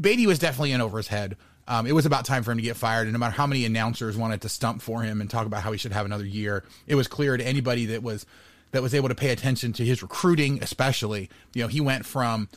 Beatty was definitely in over his head um, it was about time for him to get fired. And no matter how many announcers wanted to stump for him and talk about how he should have another year, it was clear to anybody that was that was able to pay attention to his recruiting, especially. You know, he went from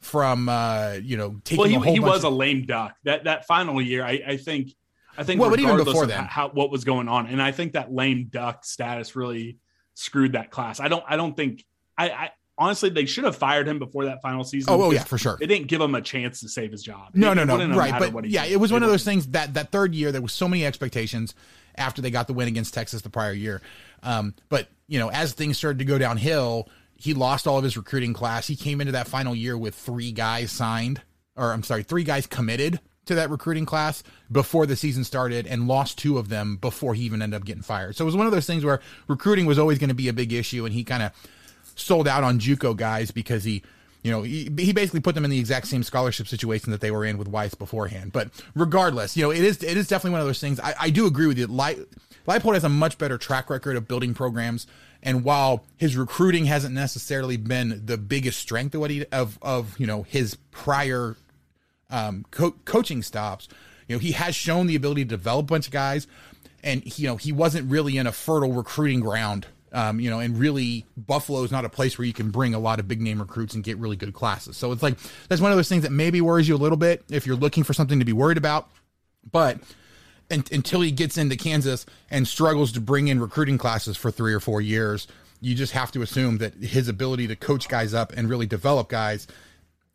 from uh, you know taking well, he, he was of, a lame duck that that final year. I, I think I think well, but even before then, how, what was going on, and I think that lame duck status really screwed that class. I don't I don't think I, I honestly, they should have fired him before that final season. Oh, oh yeah, for sure. They didn't give him a chance to save his job. No, no, no, right. But yeah, did. it was one of those things that that third year there was so many expectations after they got the win against Texas the prior year. Um, but you know, as things started to go downhill, he lost all of his recruiting class. He came into that final year with three guys signed, or I'm sorry, three guys committed to that recruiting class before the season started and lost two of them before he even ended up getting fired. So it was one of those things where recruiting was always going to be a big issue and he kind of sold out on JUCO guys because he you know, he, he basically put them in the exact same scholarship situation that they were in with Weis beforehand. But regardless, you know, it is it is definitely one of those things. I, I do agree with you. Leipold has a much better track record of building programs. And while his recruiting hasn't necessarily been the biggest strength of what he of of you know his prior um, co- coaching stops, you know he has shown the ability to develop a bunch of guys, and you know he wasn't really in a fertile recruiting ground um, you know, and really Buffalo is not a place where you can bring a lot of big name recruits and get really good classes. So it's like that's one of those things that maybe worries you a little bit if you're looking for something to be worried about. But and, until he gets into Kansas and struggles to bring in recruiting classes for three or four years, you just have to assume that his ability to coach guys up and really develop guys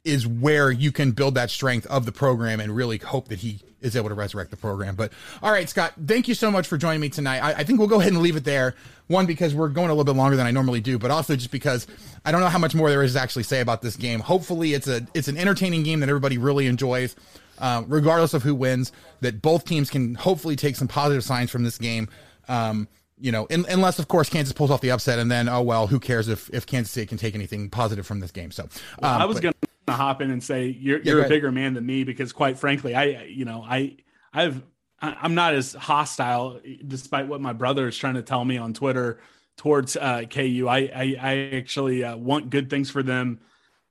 is where you can build that strength of the program and really hope that he is able to resurrect the program. But all right, Scott, thank you so much for joining me tonight. I, I, think we'll go ahead and leave it there. One, because we're going a little bit longer than I normally do, but also just because I don't know how much more there is to actually say about this game. Hopefully, it's a it's an entertaining game that everybody really enjoys, uh, regardless of who wins. That both teams can hopefully take some positive signs from this game. Um, you know, in, unless of course Kansas pulls off the upset, and then oh well, who cares if if Kansas State can take anything positive from this game? So um, well, I was going to hop in and say you're yeah, you're a bigger man than me because quite frankly, I you know I I've I'm not as hostile, despite what my brother is trying to tell me on Twitter towards uh, KU. I I, I actually uh, want good things for them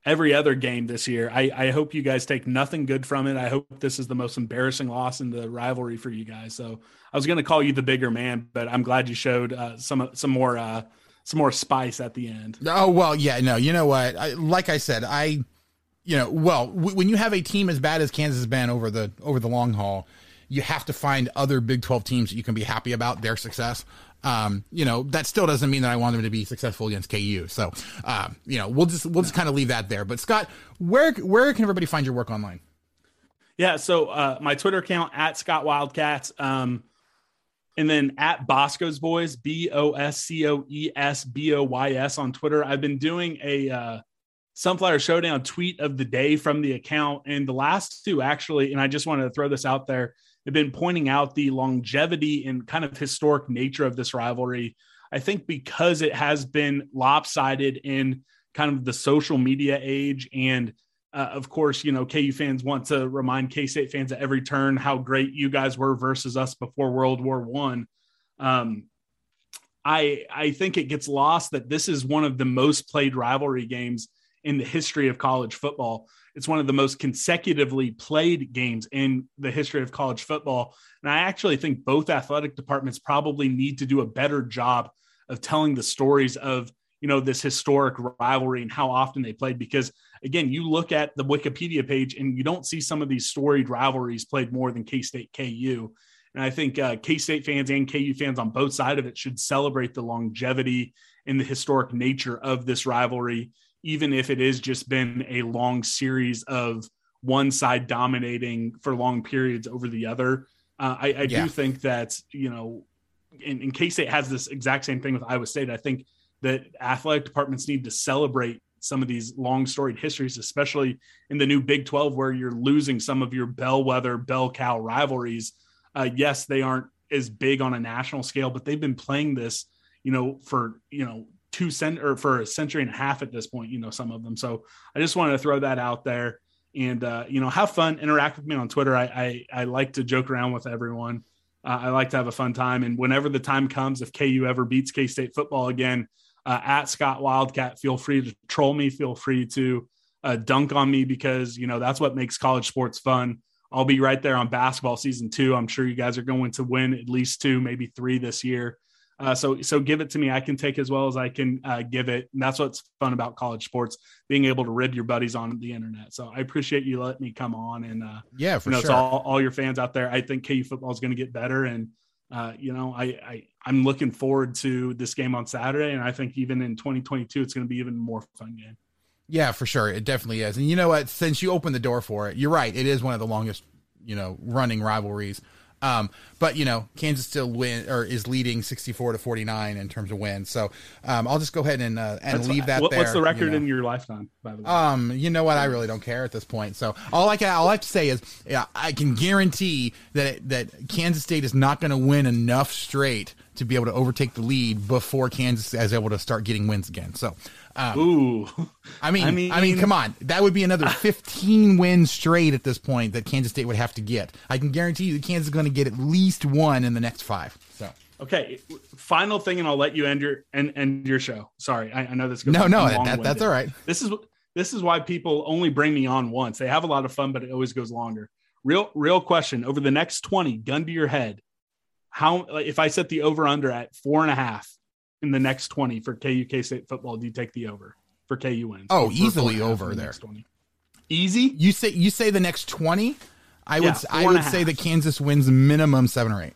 every other game this year. I, I hope you guys take nothing good from it. I hope this is the most embarrassing loss in the rivalry for you guys. So I was going to call you the bigger man, but I'm glad you showed uh, some some more uh, some more spice at the end. Oh well, yeah, no, you know what? I, like I said, I, you know, well, w- when you have a team as bad as Kansas has been over the over the long haul, you have to find other Big Twelve teams that you can be happy about their success. Um, you know, that still doesn't mean that I want them to be successful against KU. So, uh, you know, we'll just we'll just kind of leave that there. But Scott, where where can everybody find your work online? Yeah, so uh, my Twitter account at Scott Wildcats, um, and then at Boscoe's Boys, B O S C O E S B O Y S on Twitter. I've been doing a uh, Sunflower Showdown tweet of the day from the account, and the last two actually, and I just wanted to throw this out there have been pointing out the longevity and kind of historic nature of this rivalry. I think because it has been lopsided in kind of the social media age and uh, of course, you know, KU fans want to remind K State fans at every turn how great you guys were versus us before World War One. Um, I I think it gets lost that this is one of the most played rivalry games in the history of college football. It's one of the most consecutively played games in the history of college football. And I actually think both athletic departments probably need to do a better job of telling the stories of, you know, this historic rivalry and how often they played. Because again, you look at the Wikipedia page and you don't see some of these storied rivalries played more than K State KU. And I think uh, K State fans and KU fans on both sides of it should celebrate the longevity and the historic nature of this rivalry even if it is just been a long series of one side dominating for long periods over the other. Uh, I, I yeah. do think that, you know, in, in K State has this exact same thing with Iowa State. I think that athletic departments need to celebrate some of these long storied histories, especially in the new Big 12, where you're losing some of your bellwether, bell cow rivalries. Uh, yes, they aren't as big on a national scale, but they've been playing this, you know, for, you know, two cent or for a century and a half at this point, you know, some of them. So I just wanted to throw that out there and, uh, you know, have fun, interact with me on Twitter. I, I, I like to joke around with everyone. Uh, I like to have a fun time. And whenever the time comes, if KU ever beats K State football again, uh, at Scott Wildcat, feel free to troll me. Feel free to uh, dunk on me because, you know, that's what makes college sports fun. I'll be right there on basketball season two. I'm sure you guys are going to win at least two, maybe three this year. Uh, so so give it to me. I can take as well as I can uh, give it. And that's what's fun about college sports, being able to rib your buddies on the internet. So I appreciate you letting me come on and uh, yeah, for you know, sure. all, all your fans out there. I think KU football is going to get better, and uh, you know I, I I'm looking forward to this game on Saturday, and I think even in 2022 it's going to be even more fun game. Yeah, for sure, it definitely is. And you know what? Since you opened the door for it, you're right. It is one of the longest you know running rivalries Um, but you know, Kansas still win or is leading 64 to 49 in terms of wins. So um, I'll just go ahead and uh, and That's leave that What- there. What's the record you know. in your lifetime, by the way? Um, you know what? I really don't care at this point. So all I can, all I have to say is, yeah, I can guarantee that it, that Kansas State is not going to win enough straight to be able to overtake the lead before Kansas is able to start getting wins again. So, um, Ooh. I mean, I I mean, mean- come on, that would be another 15 wins straight at this point that Kansas State would have to get. I can guarantee you that Kansas is going to get at least one in the next five. So. Okay. Final thing, and I'll let you end your end, end your show. Sorry, I, I know this goes No, no, that, that's all right. This is this is why people only bring me on once. They have a lot of fun, but it always goes longer. Real real question. Over the next twenty, gun to your head, how like, if I set the over under at four and a half in the next twenty for KU K State football, do you take the over for KU wins? Oh, easily four and a half over the there. 20? Easy. You say you say the next 20. I Yeah, would I would say that Kansas wins minimum seven or eight.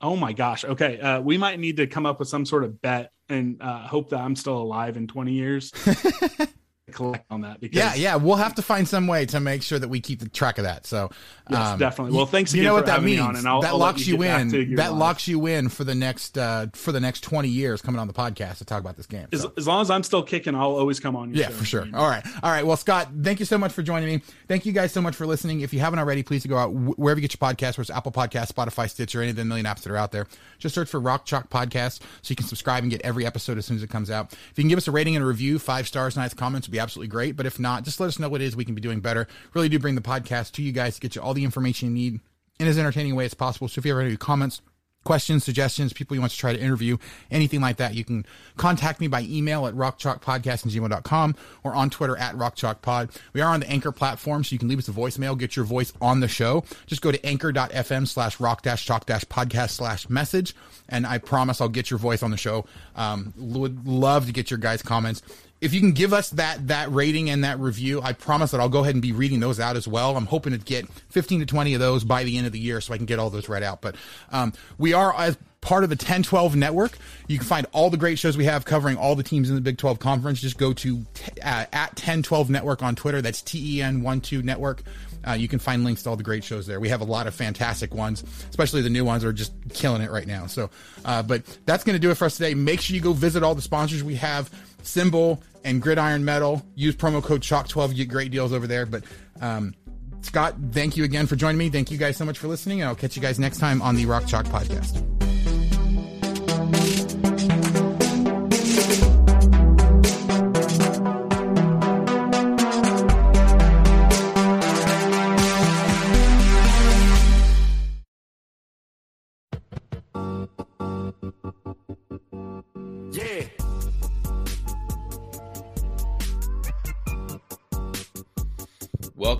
Oh my gosh. Okay. Uh, we might need to come up with some sort of bet and uh, hope that I'm still alive in 20 years. collect on that because Yeah, yeah, we'll have to find some way to make sure that we keep the track of that. So, Yes, um, definitely. Well, thanks You know what that me means? and I'll- that I'll locks you in. That life. locks you in for the next uh, for the next twenty years coming on the podcast to talk about this game. as, So. as long as I'm still kicking, I'll always come on your Yeah, show. for sure. All right. All right. Well, Scott, thank you so much for joining me. Thank you guys so much for listening. If you haven't already, please go out wherever you get your podcasts, whether it's Apple Podcast, Spotify, Stitcher, any of the million apps that are out there. Just search for Rock Chalk Podcast so you can subscribe and get every episode as soon as it comes out. If you can give us a rating and a review, five stars, nice comments would be absolutely great. But if not, just let us know what it is we can be doing better. Really do bring the podcast to you guys to get you all the information you need in as entertaining a way as possible. So if you have any comments, questions, suggestions, people you want to try to interview, anything like that, you can contact me by email at rockchalkpodcast@gmail.com or on Twitter at rockchalkpod. We are on the Anchor platform, so you can leave us a voicemail, get your voice on the show. Just go to anchor.fm slash rock dash chalk dash podcast slash message, and I promise I'll get your voice on the show. Um, would love to get your guys' comments if you can give us that that rating and that review, I promise that I'll go ahead and be reading those out as well. I'm hoping to get 15 to 20 of those by the end of the year so I can get all those read out. But um, we are as part of the 1012 network. You can find all the great shows we have covering all the teams in the Big 12 conference. Just go to t- uh, at 1012 network on Twitter. That's T E N 12 network. Uh, you can find links to all the great shows there. We have a lot of fantastic ones, especially the new ones are just killing it right now. So, uh, but that's going to do it for us today. Make sure you go visit all the sponsors we have, SimBull and Gridiron Metal. Use promo code Chalk12. You get great deals over there. But, um, Scott, thank you again for joining me. Thank you guys so much for listening. And I'll catch you guys next time on the Rock Chalk podcast.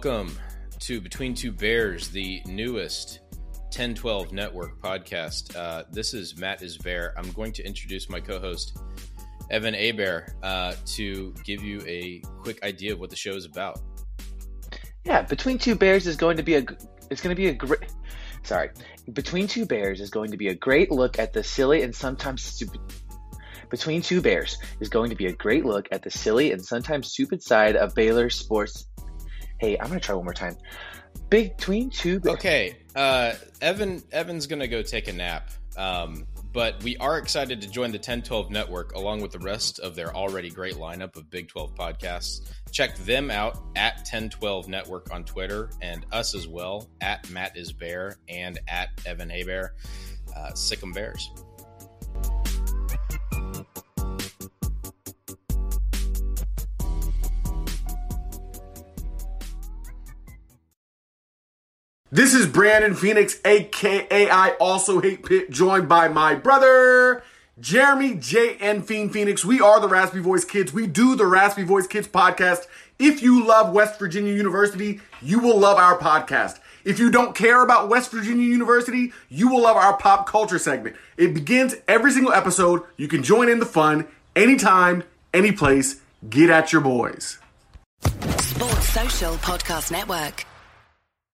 Welcome to Between Two Bears, the newest 1012 Network podcast. Uh, this is Matt Isver. I'm going to introduce my co host, Evan Aber, uh, to give you a quick idea of what the show is about. Yeah, Between Two Bears is going to be a it's going to be a great sorry. Between Two Bears is going to be a great look at the silly and sometimes stupid Between Two Bears is going to be a great look at the silly and sometimes stupid side of Baylor sports. Hey, I'm to try one more time. Between Two Okay, uh, Evan. Evan's gonna go take a nap, um, but we are excited to join the 1012 Network along with the rest of their already great lineup of Big 12 podcasts. Check them out at 1012 Network on Twitter and us as well at Matt is Bear and at Evan Abear. Uh, Sick 'em Bears. This is Brandon Phoenix, aka I also hate Pitt, joined by my brother Jeremy J and Fiend Phoenix. We are the Raspy Voice Kids. We do the Raspy Voice Kids podcast. If you love West Virginia University, you will love our podcast. If you don't care about West Virginia University, you will love our pop culture segment. It begins every single episode. You can join in the fun anytime, any place. Get at your boys. Sports Social Podcast Network.